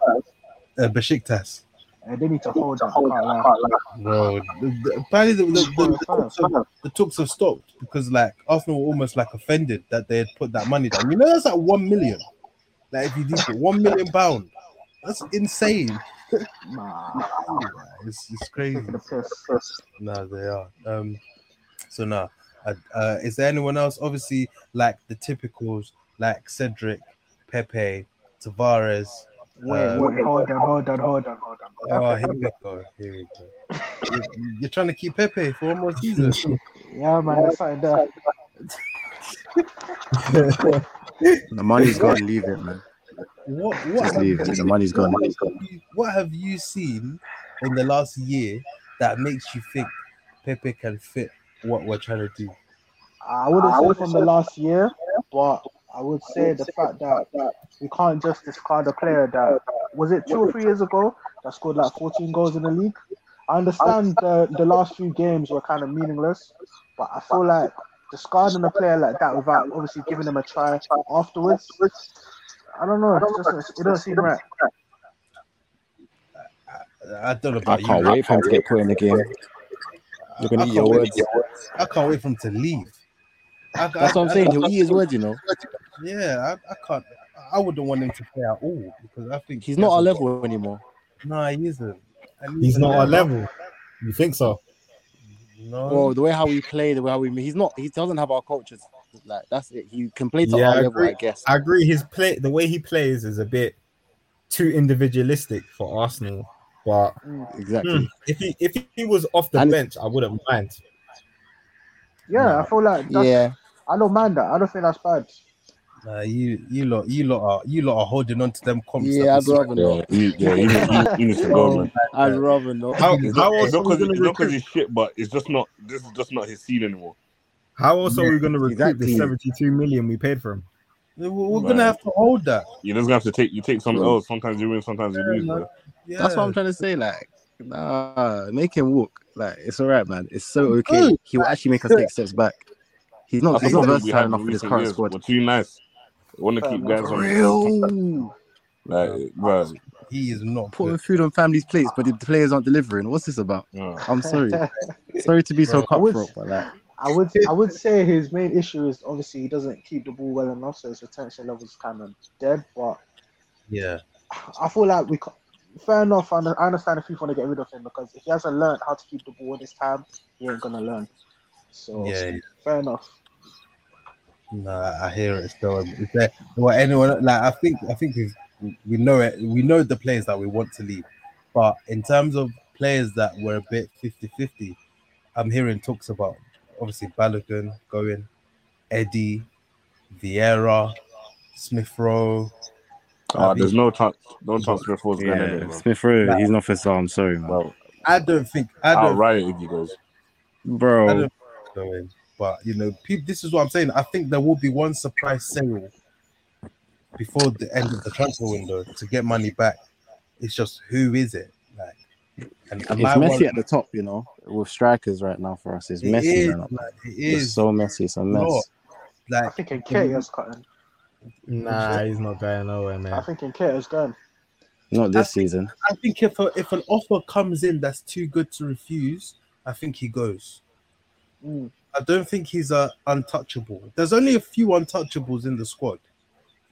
Uh, Besiktas. Uh, they need to hold that. I can't. Bro, the, the, apparently the, the, the, the, talks have, the talks have stopped because like Arsenal were almost like offended that they had put that money down. You know that's like one million. Like if you do it, one million pound. That's insane. Nah, It's, it's crazy. No, they are. Um, so now, uh, uh, is there anyone else? Obviously, like the typicals, like Cedric, Pepe, Tavares. Wait, wait, hold on, hold on, hold on, hold on. Oh, here we go. Here we go. You- You're trying to keep Pepe for one more season. Yeah, man, that's something there. The money's gone. Leave it, man. What what Just have, leave it. The money's gone. you- what have you seen in the last year that makes you think Pepe can fit what we're trying to do? I wouldn't say from the last year, but I would say the fact that we can't just discard a player that was it two or three years ago that scored like 14 goals in the league. I understand the, the last few games were kind of meaningless, but I feel like discarding a player like that without obviously giving him a try afterwards, I don't know. It doesn't, it doesn't seem right. I don't know I about you. can't wait for him to get put in the game. You're gonna I eat your can't words. wait- I can't wait for him to leave. I, That's what I'm saying. He'll eat his words, you know. Yeah, I, I can't. I wouldn't want him to play at all because I think He's not our level anymore. No, he isn't. And He's not our level. You think so? No. Well, the way how we play, the way how we he's not he doesn't have our cultures. Like that's it. He can play to Yeah, our I level, agree. I guess. I agree. His play, the way he plays, is a bit too individualistic for Arsenal. But Exactly. hmm, if he if he was off the And- bench, I wouldn't mind. Yeah, I feel like that's, Yeah. I don't mind that. I don't think that's bad. Nah, you you lot you lot are you lot are holding on to them comps. Yeah, I'd rather not. Yeah, yeah, he needs to go, oh, man. I'd rather not. How how it's else not because going it's to not 'cause recruit? he's shit, but it's just not. This is just not his scene anymore. How else are we going to recruit exactly. the seventy-two million we paid for him? We're, we're gonna have to hold that. You're just gonna have to take. You take something else. Sometimes you win, sometimes you lose. man. Man. Yeah. That's what I'm trying to say. Like, nah, make him walk. Like, it's all right, man. It's so okay. Oh. He will actually make us take steps back. He's not. That's He's the not problem we versatile enough in for this current years. squad. We're too nice. We want to keep guys on. Real. Like, bro, he is not. Putting Good. food on families' plates, but the players aren't delivering. What's this about? yeah. I'm sorry. sorry to be so Bro, I would- cutthroat, but like, I would I would say his main issue is obviously he doesn't keep the ball well enough, so his retention level is kind of dead. But Yeah. I feel like we, fair enough. I understand if people want to get rid of him because if he hasn't learned how to keep the ball in his time, he ain't gonna learn. So Yeah. fair enough. Nah, I hear it still. Is there or anyone like I think I think we we know it we know the players that we want to leave. But in terms of players that were a bit 50-50, I'm hearing talks about obviously Balogun going, Eddie, Vieira, Smith Rowe. Uh, there's no chance. No chance Smith was going yeah. Smith Rowe, he's not for sale. I'm sorry, man. Bro, I don't think I I'll don't riot if he goes. I Bro, don't going. But you know, pe- this is what I'm saying. I think there will be one surprise sale before the end of the transfer window to get money back. It's just who is it? Like, and am it's I messy worried- at the top, you know, with strikers right now for us. It's It messy is, right now. like, it It's so messy. It's a mess. lot. I like think Nketiah's cutting. Nah, he's not going nowhere, man. I think Nketiah's gone. Not this I think- season. I think if a, if an offer comes in that's too good to refuse, I think he goes. Mm. I don't think he's a untouchable. There's only a few untouchables in the squad,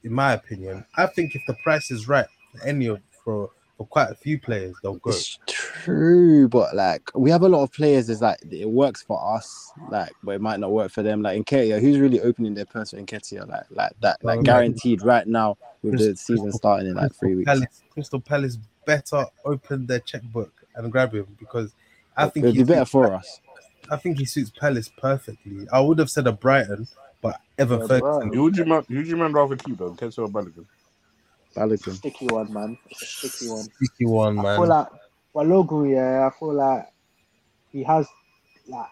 in my opinion. I think if the price is right for any of for for quite a few players, they'll go. It's true, but like we have a lot of players. It's like it works for us, like but it might not work for them. Like in Nketiah, who's really opening their purse for Nketiah? Like like that, like Oh, guaranteed right now with the season starting in like three weeks. Palace, Crystal Palace better open their checkbook and grab him because I think he be better for us. I think he suits Palace perfectly. I would have said a Brighton, but Evan Yeah, Ferguson. Brighton. Who would you man? Who would you man rather keep though? Ketsu or Balogun? Balogun. Sticky one, man. It's a sticky one. Sticky one, I man. feel like Balogun, yeah, I feel like he has like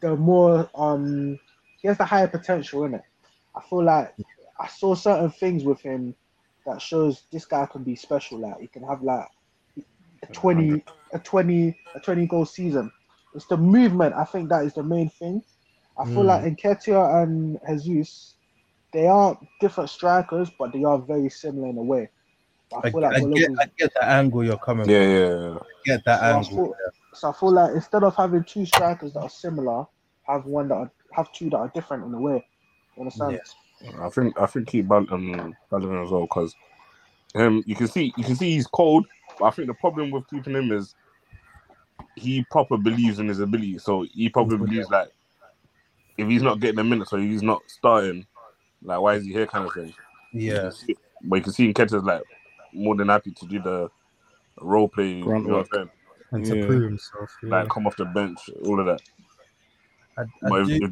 the more um he has the higher potential in it. I feel like I saw certain things with him that shows this guy can be special. Like he can have like a twenty, a twenty, a twenty goal season. It's the movement. I think that is the main thing. I feel Mm. like Nketiah and Jesus, they are different strikers, but they are very similar in a way. I I, feel like I get, Balogun- I get the angle you're coming. Yeah, from. yeah, yeah. I get that So I angle. thought- So I feel like instead of having two strikers that are similar, have one that are, have two that are different in a way. You understand? I think I think keep Bal- um, Balogun as well because um you can see you can see he's cold, but I think the problem with keeping him is he proper believes in his ability. So he probably believes like if he's not getting a minute, so he's not starting, like why is he here kind of thing. Yeah, But you can see Nketiah's like more than happy to do the role play, you know what I'm and to Yeah. prove himself. Yeah. Like come off the bench, all of that. I, But I if, do. if,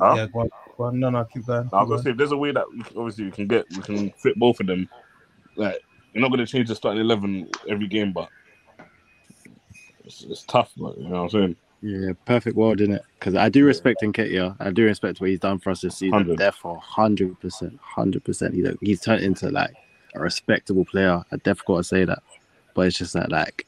Huh? Yeah, go on, go on. No, no, keep going. I was keep gonna say if there's a way that we can, obviously we can get we can fit both of them. Like you're not gonna change the starting eleven every game, but it's, it's tough. But, you know what I'm saying? Yeah, perfect world, isn't it? Because I do respect Nketiah. I do respect what he's done for us this season. 100. Therefore, hundred percent, hundred percent, he's he's turned into like a respectable player. I definitely got to say that. But it's just that like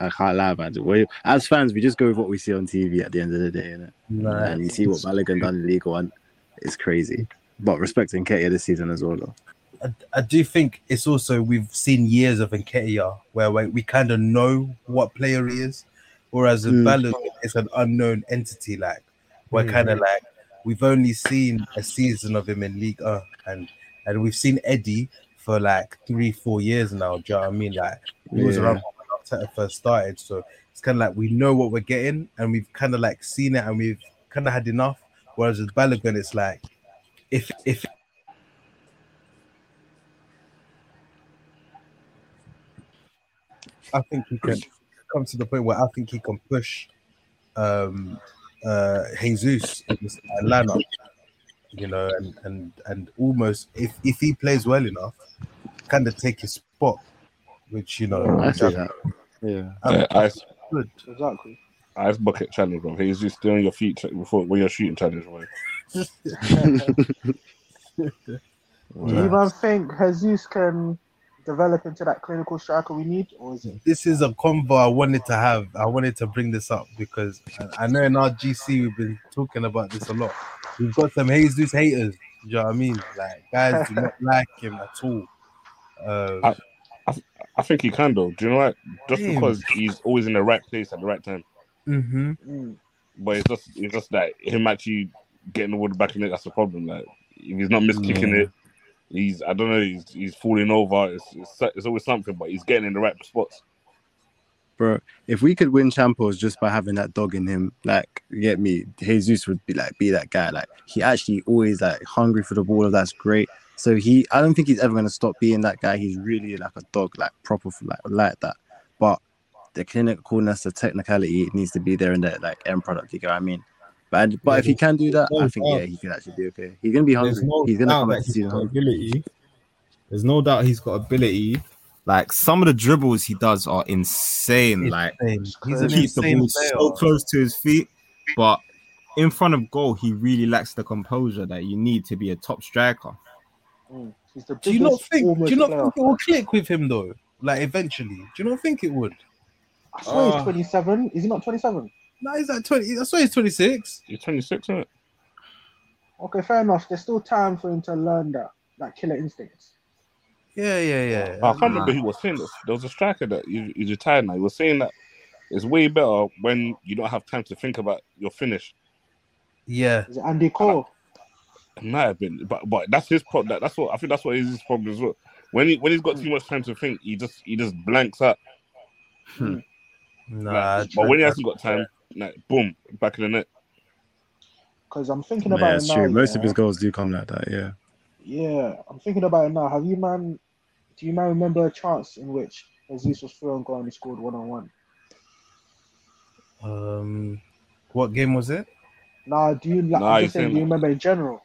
I can't lie, man. We, as fans, we just go with what we see on TV at the end of the day, innit? Nah, and you see what Balogun done in League One. It's crazy. But respecting Nketiah this season as well, though. I, I do think it's also we've seen years of Nketiah where we, we kind of know what player he is, whereas Mm. Balogun it's an unknown entity. Like we're Mhm. kind of like we've only seen a season of him in League uh, and and we've seen Eddie for like three four years now. Do you know what I mean? Like he was Yeah. around when Arteta first started, so it's kind of like we know what we're getting and we've kind of like seen it and we've kind of had enough. Whereas with Balogun, it's like if if I think he can come to the point where I think he can push um uh Jesus in this lineup, you know, and and and almost if if he plays well enough, kind of take his spot, which you know, I see I that. Yeah. Yeah, ice good. Exactly. ice bucket challenge, bro. He's just doing your feet before when you're shooting challenge, bro. Do you even think Jesus can develop into that clinical striker we need, or is it? This is a convo I wanted to have. I wanted to bring this up because I- I know in our GC we've been talking about this a lot. We've got some Jesus haters. Do you know what I mean? Like guys do not like him at all. Um, I- I think he can though. Do you know what? Just Damn. because he's always in the right place at the right time. Mm-hmm. Mm. But it's just it's just like him actually getting the ball back in it. That's the problem. Like if he's not miss kicking Yeah. it, he's I don't know. He's he's falling over. It's, it's it's always something, but he's getting in the right spots. Bro, if we could win Champions just by having that dog in him, like get me, Jesus would be like be that guy. Like he actually always like hungry for the ball. That's great. So he, I don't think he's ever gonna stop being that guy. He's really like a dog, like proper, like like that. But the clinicalness, the technicality, it needs to be there in that like end product. You get what I mean? But but if he can do that, no I think doubt. yeah, he can actually be okay. He's gonna be hungry. no he's gonna come back to he's season ability. There's no doubt he's got ability. Like some of the dribbles he does are insane. Like Insane. He's an He keeps the ball so close to his feet, but in front of goal, he really lacks the composure that you need to be a top striker. Mm. Do you not think? Do you not player. think it will click with him though? Like eventually, do you not think it would? I swear he's Ah. 27. Is he not 27? No, he's at twenty. I saw he's twenty six. He's 26, isn't it? Okay, fair enough. There's still time for him to learn that, that killer instincts. Yeah, yeah, yeah. I can't remember who was saying this. There was a striker that he- he's retired now. He was saying that it's way better when you don't have time to think about your finish. Yeah, Is it Andy Cole? It might have been, but but that's his problem. That, that's what I think. That's what is his problem as well. When he when he's got too much time to think, he just he just blanks out. Hmm. Hmm. nah. Like, but when he hasn't got time, like boom, back in the net. Because I'm thinking about Yeah, it now. true. Most of his goals do come like that. Yeah. Yeah, I'm thinking about it now. Have you man? Do you man remember a chance in which Jesus was through and goal and he scored one on one? Um, what game was it? Nah, do you? Like, Nah, I'm you just saying, saying- do you remember in general?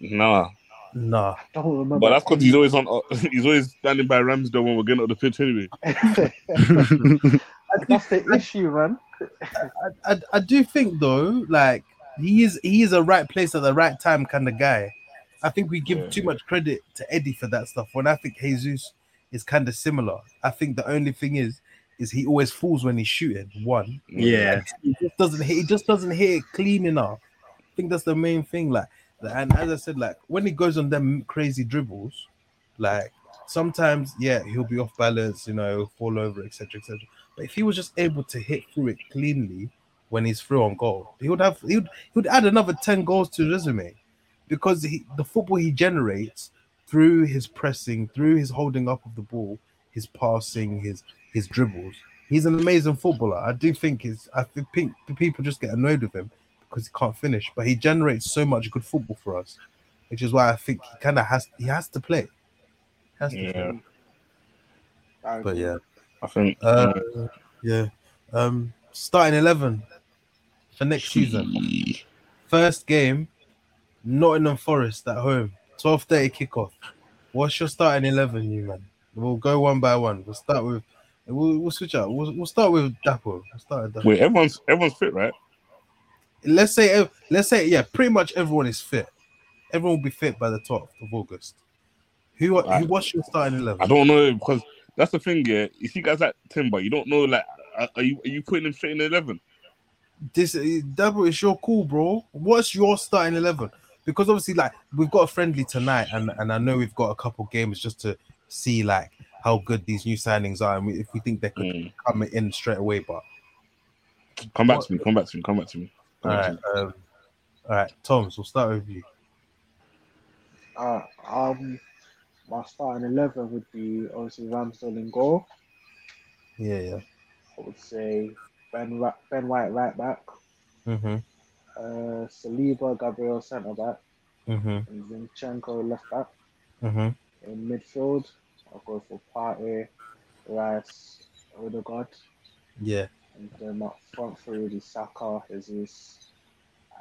Nah, Nah. I don't remember. but that's because he's always on. He's always standing by Ramsdale when we're getting on the pitch anyway. that's the issue, man. I, I, I do think though, like he is he is a right place at the right time kind of guy. I think we give Yeah. too much credit to Eddie for that stuff. When I think Jesus is kind of similar. I think the only thing is, is he always falls when he's shooting. One, Yeah. he just doesn't hit. He just doesn't hit it clean enough. I think that's the main thing. Like, and as I said, like when he goes on them crazy dribbles, like sometimes, yeah, he'll be off balance. You know, he'll fall over, etc., etc. But if he was just able to hit through it cleanly when he's through on goal, he would have. He would. He would add another ten goals to his resume because he, the football he generates through his pressing, through his holding up of the ball, his passing, his his dribbles. He's an amazing footballer. I do think is I think people just get annoyed with him because he can't finish, but he generates so much good football for us, which is why I think he kind of has he has to play. Has to Yeah. play. But yeah, I think. uh, yeah. Um, starting eleven for next season. First game, Nottingham Forest at home. Twelve thirty kickoff. What's your starting eleven, you man? We'll go one by one. We'll start with. We'll, we'll switch out. We'll, we'll start with Dapo. We'll start with Dapo. Wait, everyone's everyone's fit, right? Let's say. Let's say. Yeah, pretty much everyone is fit. Everyone will be fit by the twelfth of August. Who? Who? Right. What's your starting eleven? I don't know because that's the thing. Yeah, you see guys like Timber, you don't know like are are you are you putting him straight in eleven? this double it's your call, bro. What's your starting eleven? Because obviously, like we've got a friendly tonight, and and I know we've got a couple games just to see like how good these new signings are, and we, if we think they could Mm. come in straight away. But Come back What- to me. Come back to me. Come back to me. Come all back right, to me. um, all right, Toms, we'll start with you. Uh, um, my starting eleven would be obviously Ramsdale in goal. Yeah, yeah. I would say Ben Ra- Ben White right back, Mm-hmm. uh, Saliba Gabriel centre back, Mm-hmm. and Zinchenko left back. Mm-hmm. In midfield, I'll go for Partey, Rice, Odegaard, Yeah, and then up front three would be Saka, Jesus,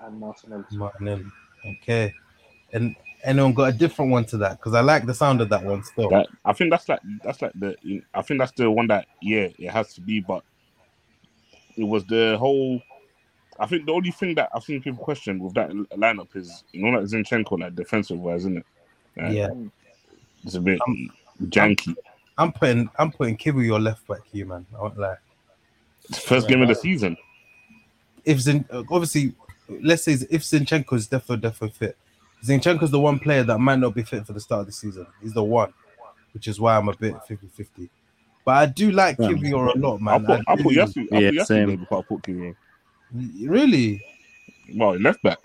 and Martinelli. Martinelli. Okay, and anyone got a different one to that? Because I like the sound of that one still. That, I think that's like that's like the I think that's the one that yeah it has to be, but it was the whole. I think the only thing that I've seen people question with that lineup is you know like Zinchenko like defensive wise, isn't it? Like, Yeah, it's a bit Um, janky. I'm putting I'm putting Kiwior left back here, man. I won't lie. First game of the season. if Zin, obviously, let's say if Zinchenko is defo defo fit, Zinchenko's the one player that might not be fit for the start of the season. He's the one, which is why I'm a bit 50-50. But I do like Yeah. Kiwior a lot, I man. put I put do. Yasu. I Yeah, put Yasu same. before I put Kiwior. Really? Well, left back.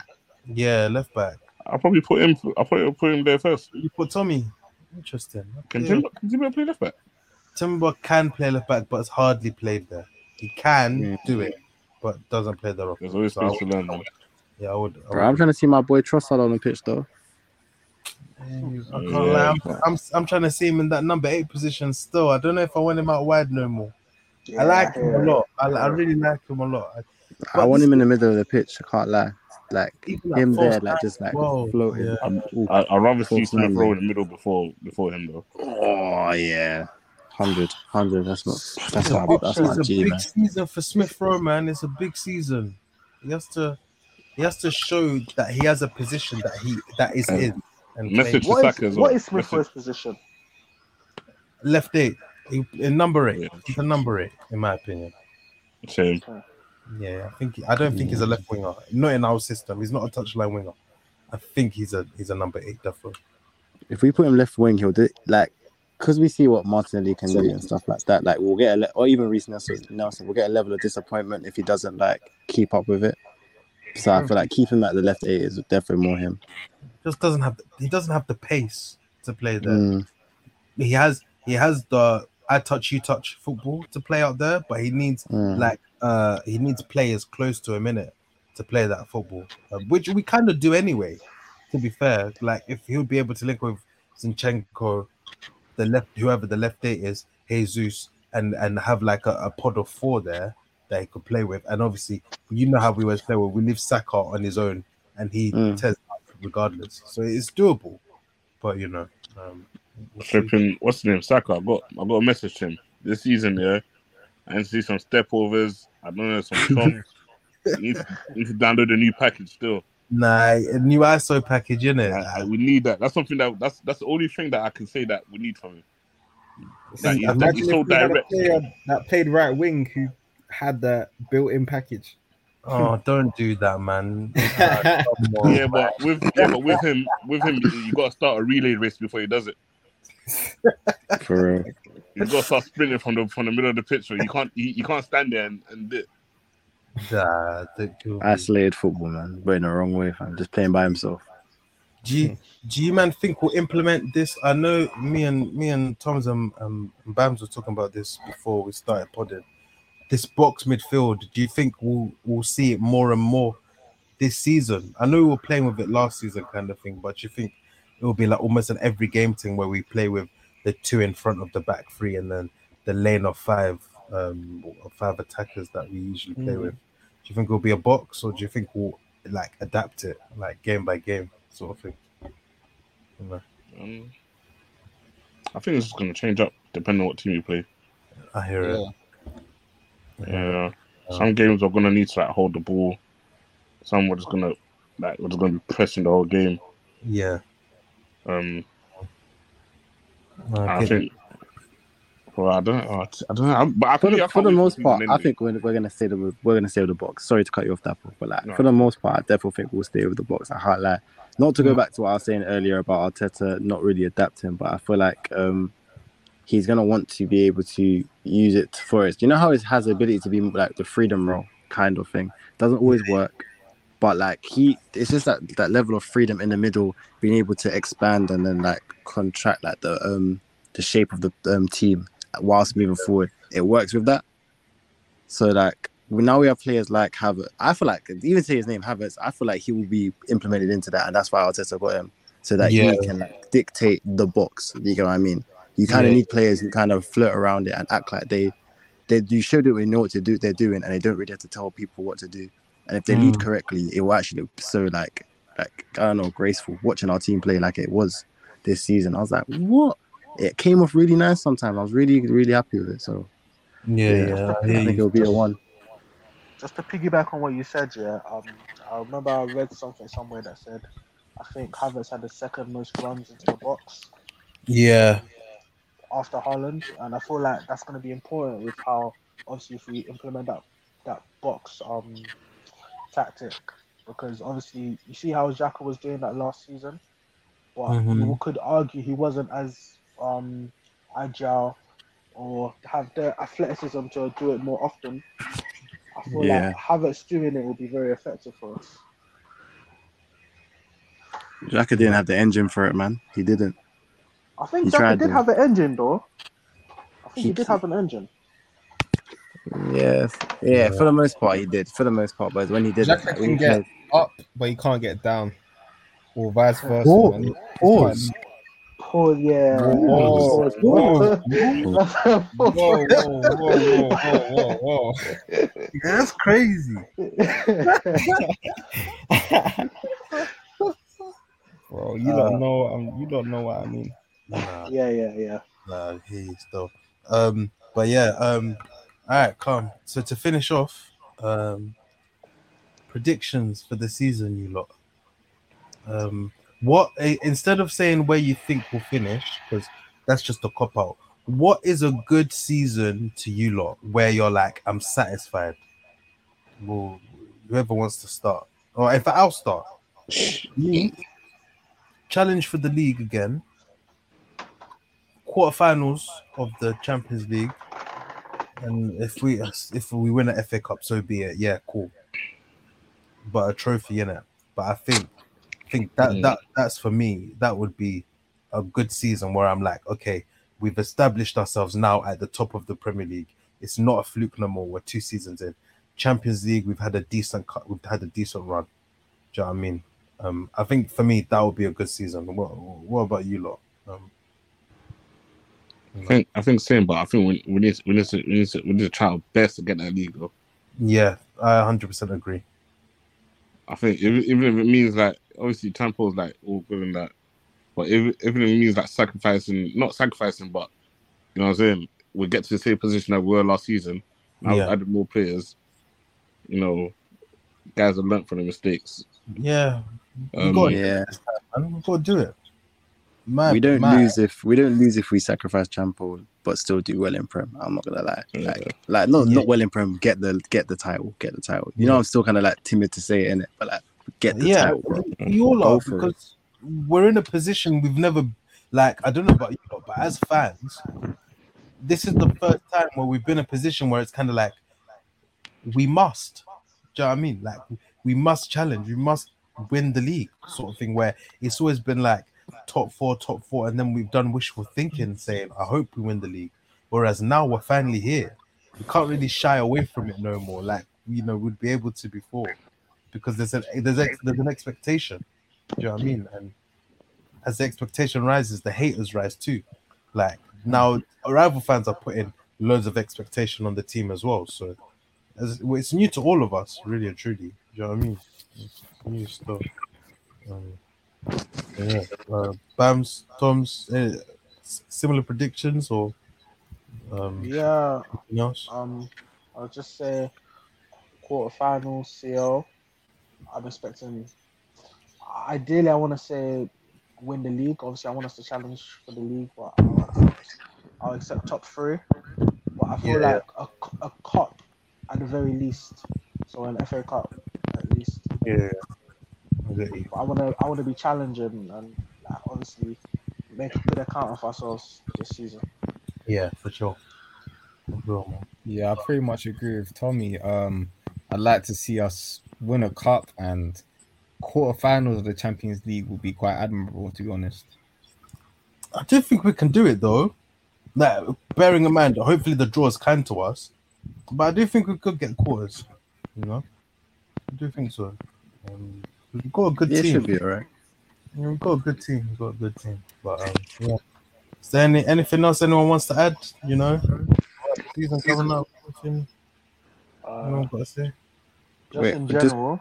Yeah, left back. I'll probably put him. I'll put put him there first. You put Tommy. Interesting. Can Okay. Timber, can Timber play left back? Timber can play left back, but it's hardly played there. He can Yeah. do it, but doesn't play there often. There's always So space to would- learn. Man. Yeah, I would. I Bro, I'm trying to see my boy Trossard on the pitch though. I can't Yeah, lie. I'm, I'm, I'm trying to see him in that number eight position still. I don't know if I want him out wide no more. I like him a lot. I, I really like him a lot. I, I want him in the middle of the pitch. I can't lie. Like him false there, like just like as well. floating. Yeah. Ooh. I, I'd rather see False Smith Rowe in the middle before before him though. Oh yeah, hundred, hundred. That's not. That's It's a my. big- That's it's my a G big man. season for Smith Rowe, man. It's a big season. He has to, he has to show that he has a position that he that is Um, his. And message claim- What Saka is, as well. is Smith Message- Rowe's position? left eight, he, in number eight. Yeah. He's a number eight, in my opinion. Same. Yeah, I think I don't think he's a left winger. Not in our system. He's not a touchline winger. I think he's a he's a number eight, definitely. If we put him left wing, he'll do like because we see what Martinelli can do and stuff like that. Like we'll get a le- or even Reiss Nelson, Nelson, we'll get a level of disappointment if he doesn't like keep up with it. So I feel like keeping at the left eight is definitely more him. Just doesn't have. The, he doesn't have the pace to play there. Mm, He has. He has the I touch you touch football to play out there, but he needs mm. like uh he needs players close to him in it to play that football, uh, which we kind of do anyway. To be fair, like if he would be able to link with Zinchenko, the left whoever the left eight is, Jesus, and and have like a, a pod of four there that he could play with, and obviously you know how we always play with. We leave Saka on his own, and he Mm. tears up regardless, so it's doable. But you know, um, we'll. Flipping, what's the name? Saka. I got I got a message to him this season. Yeah, I need to see some step overs. I don't know some chops. need, to, need to download a new package still. Nah, a new ISO package in it. I, I, we need that. That's something that that's that's the only thing that I can say that we need from him. Like, he's, Imagine he's so we had a direct. player that played right wing who had that built-in package. Oh, don't do that, man. Come on, Yeah, man. but with yeah, but with him, with him, you, you got to start a relay race before he does it. For real. You got to start sprinting from the from the middle of the pitch. So you can't you, you can't stand there and, and do it. Nah, don't. Isolated football, man. But in the wrong way, fam. Just playing by himself. Do you, do you man think we'll implement this? I know me and me and Thomas and um, Bams were talking about this before we started podding. This box midfield, do you think we'll we'll see it more and more this season? I know we were playing with it last season, kind of thing, but do you think it will be like almost an every game thing where we play with the two in front of the back three and then the lane of five, um, five attackers that we usually play Mm. with? Do you think it'll be a box, or do you think we'll like adapt it like game by game sort of thing? You know, Um, I think it's going to change up depending on what team you play. I hear it. Yeah, some games are going to need to like hold the ball. Some we're just going to like we're just going to be pressing the whole game. Yeah. Um, No, I I think. Well, I don't. I don't know. But I For the, for the most part, I think we're, we're gonna stay the we're gonna stay with the box. Sorry to cut you off that, but like No. for the most part, I definitely think we'll stay with the box. I highlight. Not to go Mm. back to what I was saying earlier about Arteta not really adapting, but I feel like um he's gonna want to be able to use it for it. You know how it has the ability to be like the freedom role kind of thing. Doesn't always work, but like he, it's just that that level of freedom in the middle, being able to expand and then like contract like the um the shape of the um, team whilst moving forward. It works with that. So like we- now we have players like Havertz. I feel like even say his name Havertz. I feel like he will be implemented into that, and that's why Arteta got him so that Yeah. he can like, dictate the box. You get what I mean? You kind of Yeah. need players who kind of flirt around it and act like they they you show that they know what to do they're doing, and they don't really have to tell people what to do. And if they lead Mm. correctly, it will actually look so like like I don't know graceful watching our team play like it was this season. I was like, what? It came off really nice. Sometimes I was really really happy with it. So Yeah, yeah. I I think it'll be a one. just to piggyback on what you said, yeah, um, I remember I read something somewhere that said I think Havertz had the second most runs into the box Yeah, after Haaland, and I feel like that's going to be important with how obviously if we implement that that box um tactic, because obviously you see how Xhaka was doing that last season, but Mhm. you could argue he wasn't as um agile or have the athleticism to do it more often. I feel Yeah. like Havertz doing it will be very effective for us. Xhaka didn't have the engine for it, man. He didn't. I think He Xhaka did to. have an engine though. I think he, He- did have an engine. Yeah, yeah. For the most part, he did. For the most part, but when he did, Xhaka can get played- up, but he can't get down, or vice versa. Pause. man. It's Pause. Oh yeah. Whoa, Pause. whoa, That's Whoa, pause. whoa, whoa, whoa, whoa, whoa, that's crazy. bro! You Uh, don't know. Um, you don't know what I mean. Nah, yeah, yeah, yeah. nah, I hear. Um, but yeah, um, all right, come. So to finish off, um, predictions for the season, you lot. Um, what instead of saying where you think we'll finish, because that's just a cop out. What is a good season to you lot where you're like, I'm satisfied? Well, whoever wants to start, or if I'll start, challenge for the league again. Quarterfinals of the Champions League, and if we if we win an FA Cup, so be it. Yeah, cool. But a trophy in it. But I think I think that Mm. that that's for me. That would be a good season where I'm like, okay, we've established ourselves now at the top of the Premier League. It's not a fluke no more. We're two seasons in. Champions League, we've had a decent cut. We've had a decent run. Do you know what I mean? Um, I think for me that would be a good season. What, what about you lot? Um, I think I think same, but I think we, we need we need to we need to we need to try our best to get that legal. yeah, I 100% agree. I think even, even if it means like obviously Champo's like all good and that, but if, even if it means like sacrificing, not sacrificing, but you know what I'm saying, we get to the same position that we were last season. Now Yeah. added more players. You know, guys have learned from the mistakes. Yeah, we Um, got Yeah, man. We got to do it. Man, we don't man. lose if we don't lose if we sacrifice Champo, but still do well in Prem. I'm not gonna lie, Yeah. like, like not Yeah. not well in Prem. Get the get the title, get the title. You know, I'm still kind of like timid to say it in it, but like get the yeah, title, bro. we all Go are for it. because we're in a position we've never like. I don't know about you, lot, but as fans, this is the first time where we've been in a position where it's kind of like we must. Do you know what I mean? Like we must challenge. We must win the league, sort of thing. Where it's always been like top four, top four, and then we've done wishful thinking, saying, "I hope we win the league." Whereas now we're finally here. We can't really shy away from it no more. Like you know, we'd be able to before because there's an there's ex, there's an expectation. Do you know what I mean? And as the expectation rises, the haters rise too. Like now, rival fans are putting loads of expectation on the team as well. So as, well, it's new to all of us, really and truly. Do you know what I mean? It's new stuff. Um, yeah. Uh, Bams, Tom's, uh, similar predictions or um, Yeah, else? um, I'll just say quarterfinals, CL. I'm expecting. Ideally, I want to say win the league. Obviously, I want us to challenge for the league, but I'll, I'll accept top three. But I feel Yeah. like a, a cup at the very least. So an FA Cup at least. Yeah. I. But I want to. I want to be challenging and like, obviously make a good account of ourselves this season. Yeah, for sure. For sure. Yeah, I pretty much agree with Tommy. Um, I'd like to see us win a cup and quarterfinals of the Champions League will be quite admirable, to be honest. I do think we can do it though. Like, bearing in mind, hopefully the draw is kind to us, but I do think we could get quarters. You know, I do think so. Um, we've got a good Yeah, it team. should be alright. We've got a good team. We've got a good team. But um, yeah. Is there any anything else anyone wants to add? You know, season coming up. Anything Uh, anyone got to say? just Wait, in but just- general.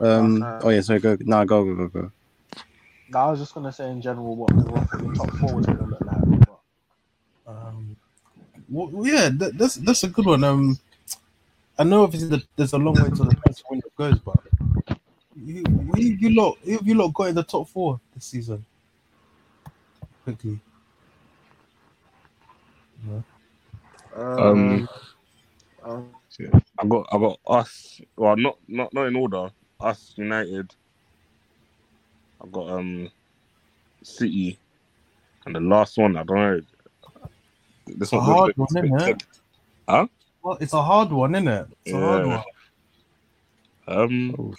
Um. Uh, Oh yeah. Sorry. Go. Nah. Go. Go. Go. Go. No, I was just gonna say in general what the what top four was gonna look like. But Um, well, yeah, that, that's that's a good one. Um, I know obviously that there's a long way to the transfer window goes, but you, who have you lot, who have you lot got in the top four this season? Quickly, Um, um, I got I got us. Well, not not not in order. Us United. I got um City, and the last one I don't know. This it's a one hard one, isn't it? Huh? Well, it's a hard one, isn't it? It's a hard one. Um,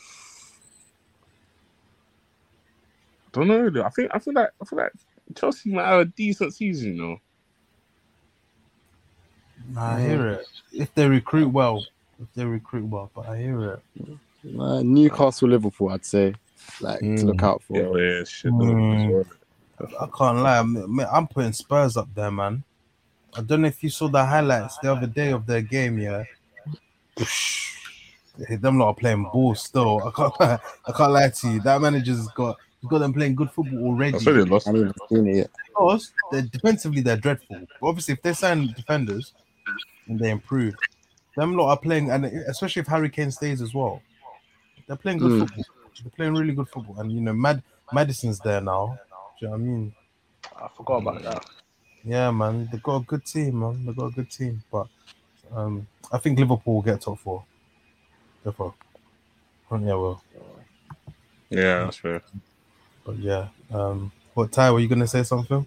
don't know. really. I think I feel like I feel like Chelsea might have a decent season, you know. Nah, I hear it. If they recruit well, if they recruit well, but I hear it. Uh, Newcastle, Liverpool. I'd say like to Mm. look out for. Yeah, yeah, shit. Mm. I can't lie. I'm, I'm putting Spurs up there, man. I don't know if you saw the highlights the other day of their game. Yeah, them lot are playing ball still. I can't. I can't lie to you. That manager's got. He's got them playing good football already. That's why they lost. I haven't seen it yet. Because they're defensively they're dreadful. But obviously, if they sign defenders and they improve, them lot are playing, and especially if Harry Kane stays as well, they're playing good Mm. football. They're playing really good football, and you know, Mad Maddison's there now. Do you know what I mean? I forgot about that. Yeah, man, they got a good team, man. They got a good team, but um, I think Liverpool will get top four. Therefore, yeah, well, Yeah, that's fair. But yeah. Um, what Ty? Were you gonna say something?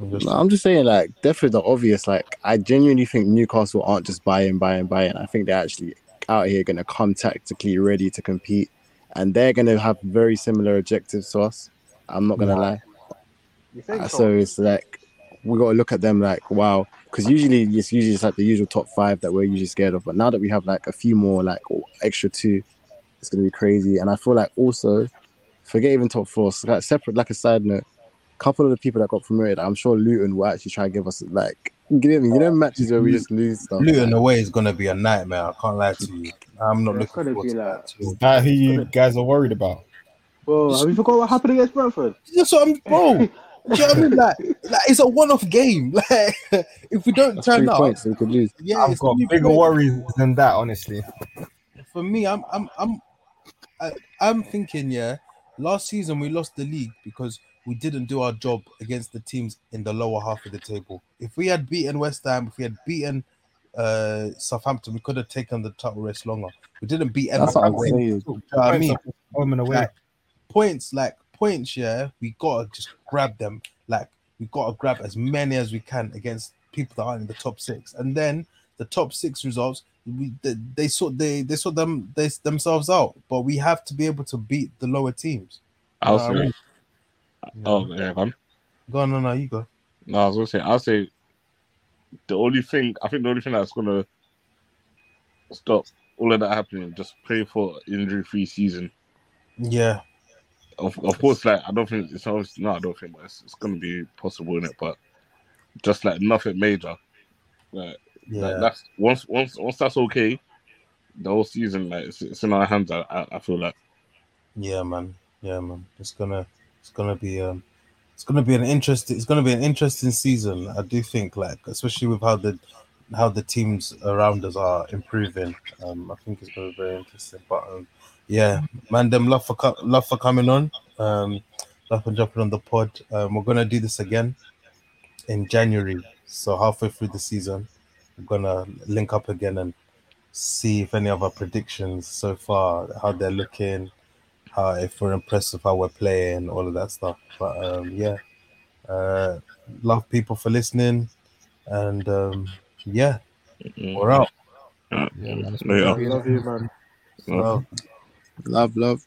I'm just- No, I'm just saying, like, definitely the obvious. Like, I genuinely think Newcastle aren't just buying, buying, buying. I think they're actually out here going to come tactically ready to compete, and they're going to have very similar objectives to us. I'm not going to Yeah. lie. Uh, so? so it's like we got to look at them like wow, because usually it's usually just like the usual top five that we're usually scared of. But now that we have like a few more like extra two, it's gonna be crazy. And I feel like also forget even top four. So like separate, like a side note, a couple of the people that got promoted, I'm sure Luton will actually try and give us like give me you know matches where we just lose stuff. Luton away is gonna be a nightmare. I can't lie to you. I'm not Yeah, looking forward to like- that. at that who you guys are worried about? Bro, have you forgot what happened against Brentford? That's what I'm, bro. Do you know what I mean? Like, like it's a one-off game. Like, if we don't That's turn three up, points so we could lose. yeah, I've got bigger points. worries than that, honestly. For me, I'm, I'm, I'm, I, I'm thinking. Yeah, last season we lost the league because we didn't do our job against the teams in the lower half of the table. If we had beaten West Ham, if we had beaten uh, Southampton, we could have taken the title race longer. We didn't beat That's what I'm saying. Do you know what I mean? Home and away. Like, points, like points, yeah, we gotta just grab them. Like we gotta grab as many as we can against people that aren't in the top six, and then the top six results, we they, they sort they they sort them they themselves out. But we have to be able to beat the lower teams. I'll say. Oh yeah, man. Go on, no, no, you go. No, I was gonna say. I'll say. The only thing I think the only thing that's gonna stop all of that happening just play for injury-free season. Yeah, Of, of course, like I don't think it's always no, I don't think, but it's, it's gonna be possible in it. But just like nothing major, like, yeah, like that's once once once that's okay, the whole season like it's, it's in our hands. I, I, I feel like yeah, man, yeah, man. It's gonna it's gonna be um it's gonna be an interesting it's gonna be an interesting season. I do think, like especially with how the how the teams around us are improving. Um, I think it's gonna be very interesting. But um, yeah, man, them love for love for coming on. Um, love for jumping on the pod. Um, we're gonna do this again in January. So halfway through the season, we're gonna link up again and see if any of our predictions so far, how they're looking, how if we're impressed with how we're playing, all of that stuff. But um, yeah, uh, love people for listening, and um, yeah, mm, we're out. yeah, Yeah, man, it's love you, man. So, Love, love.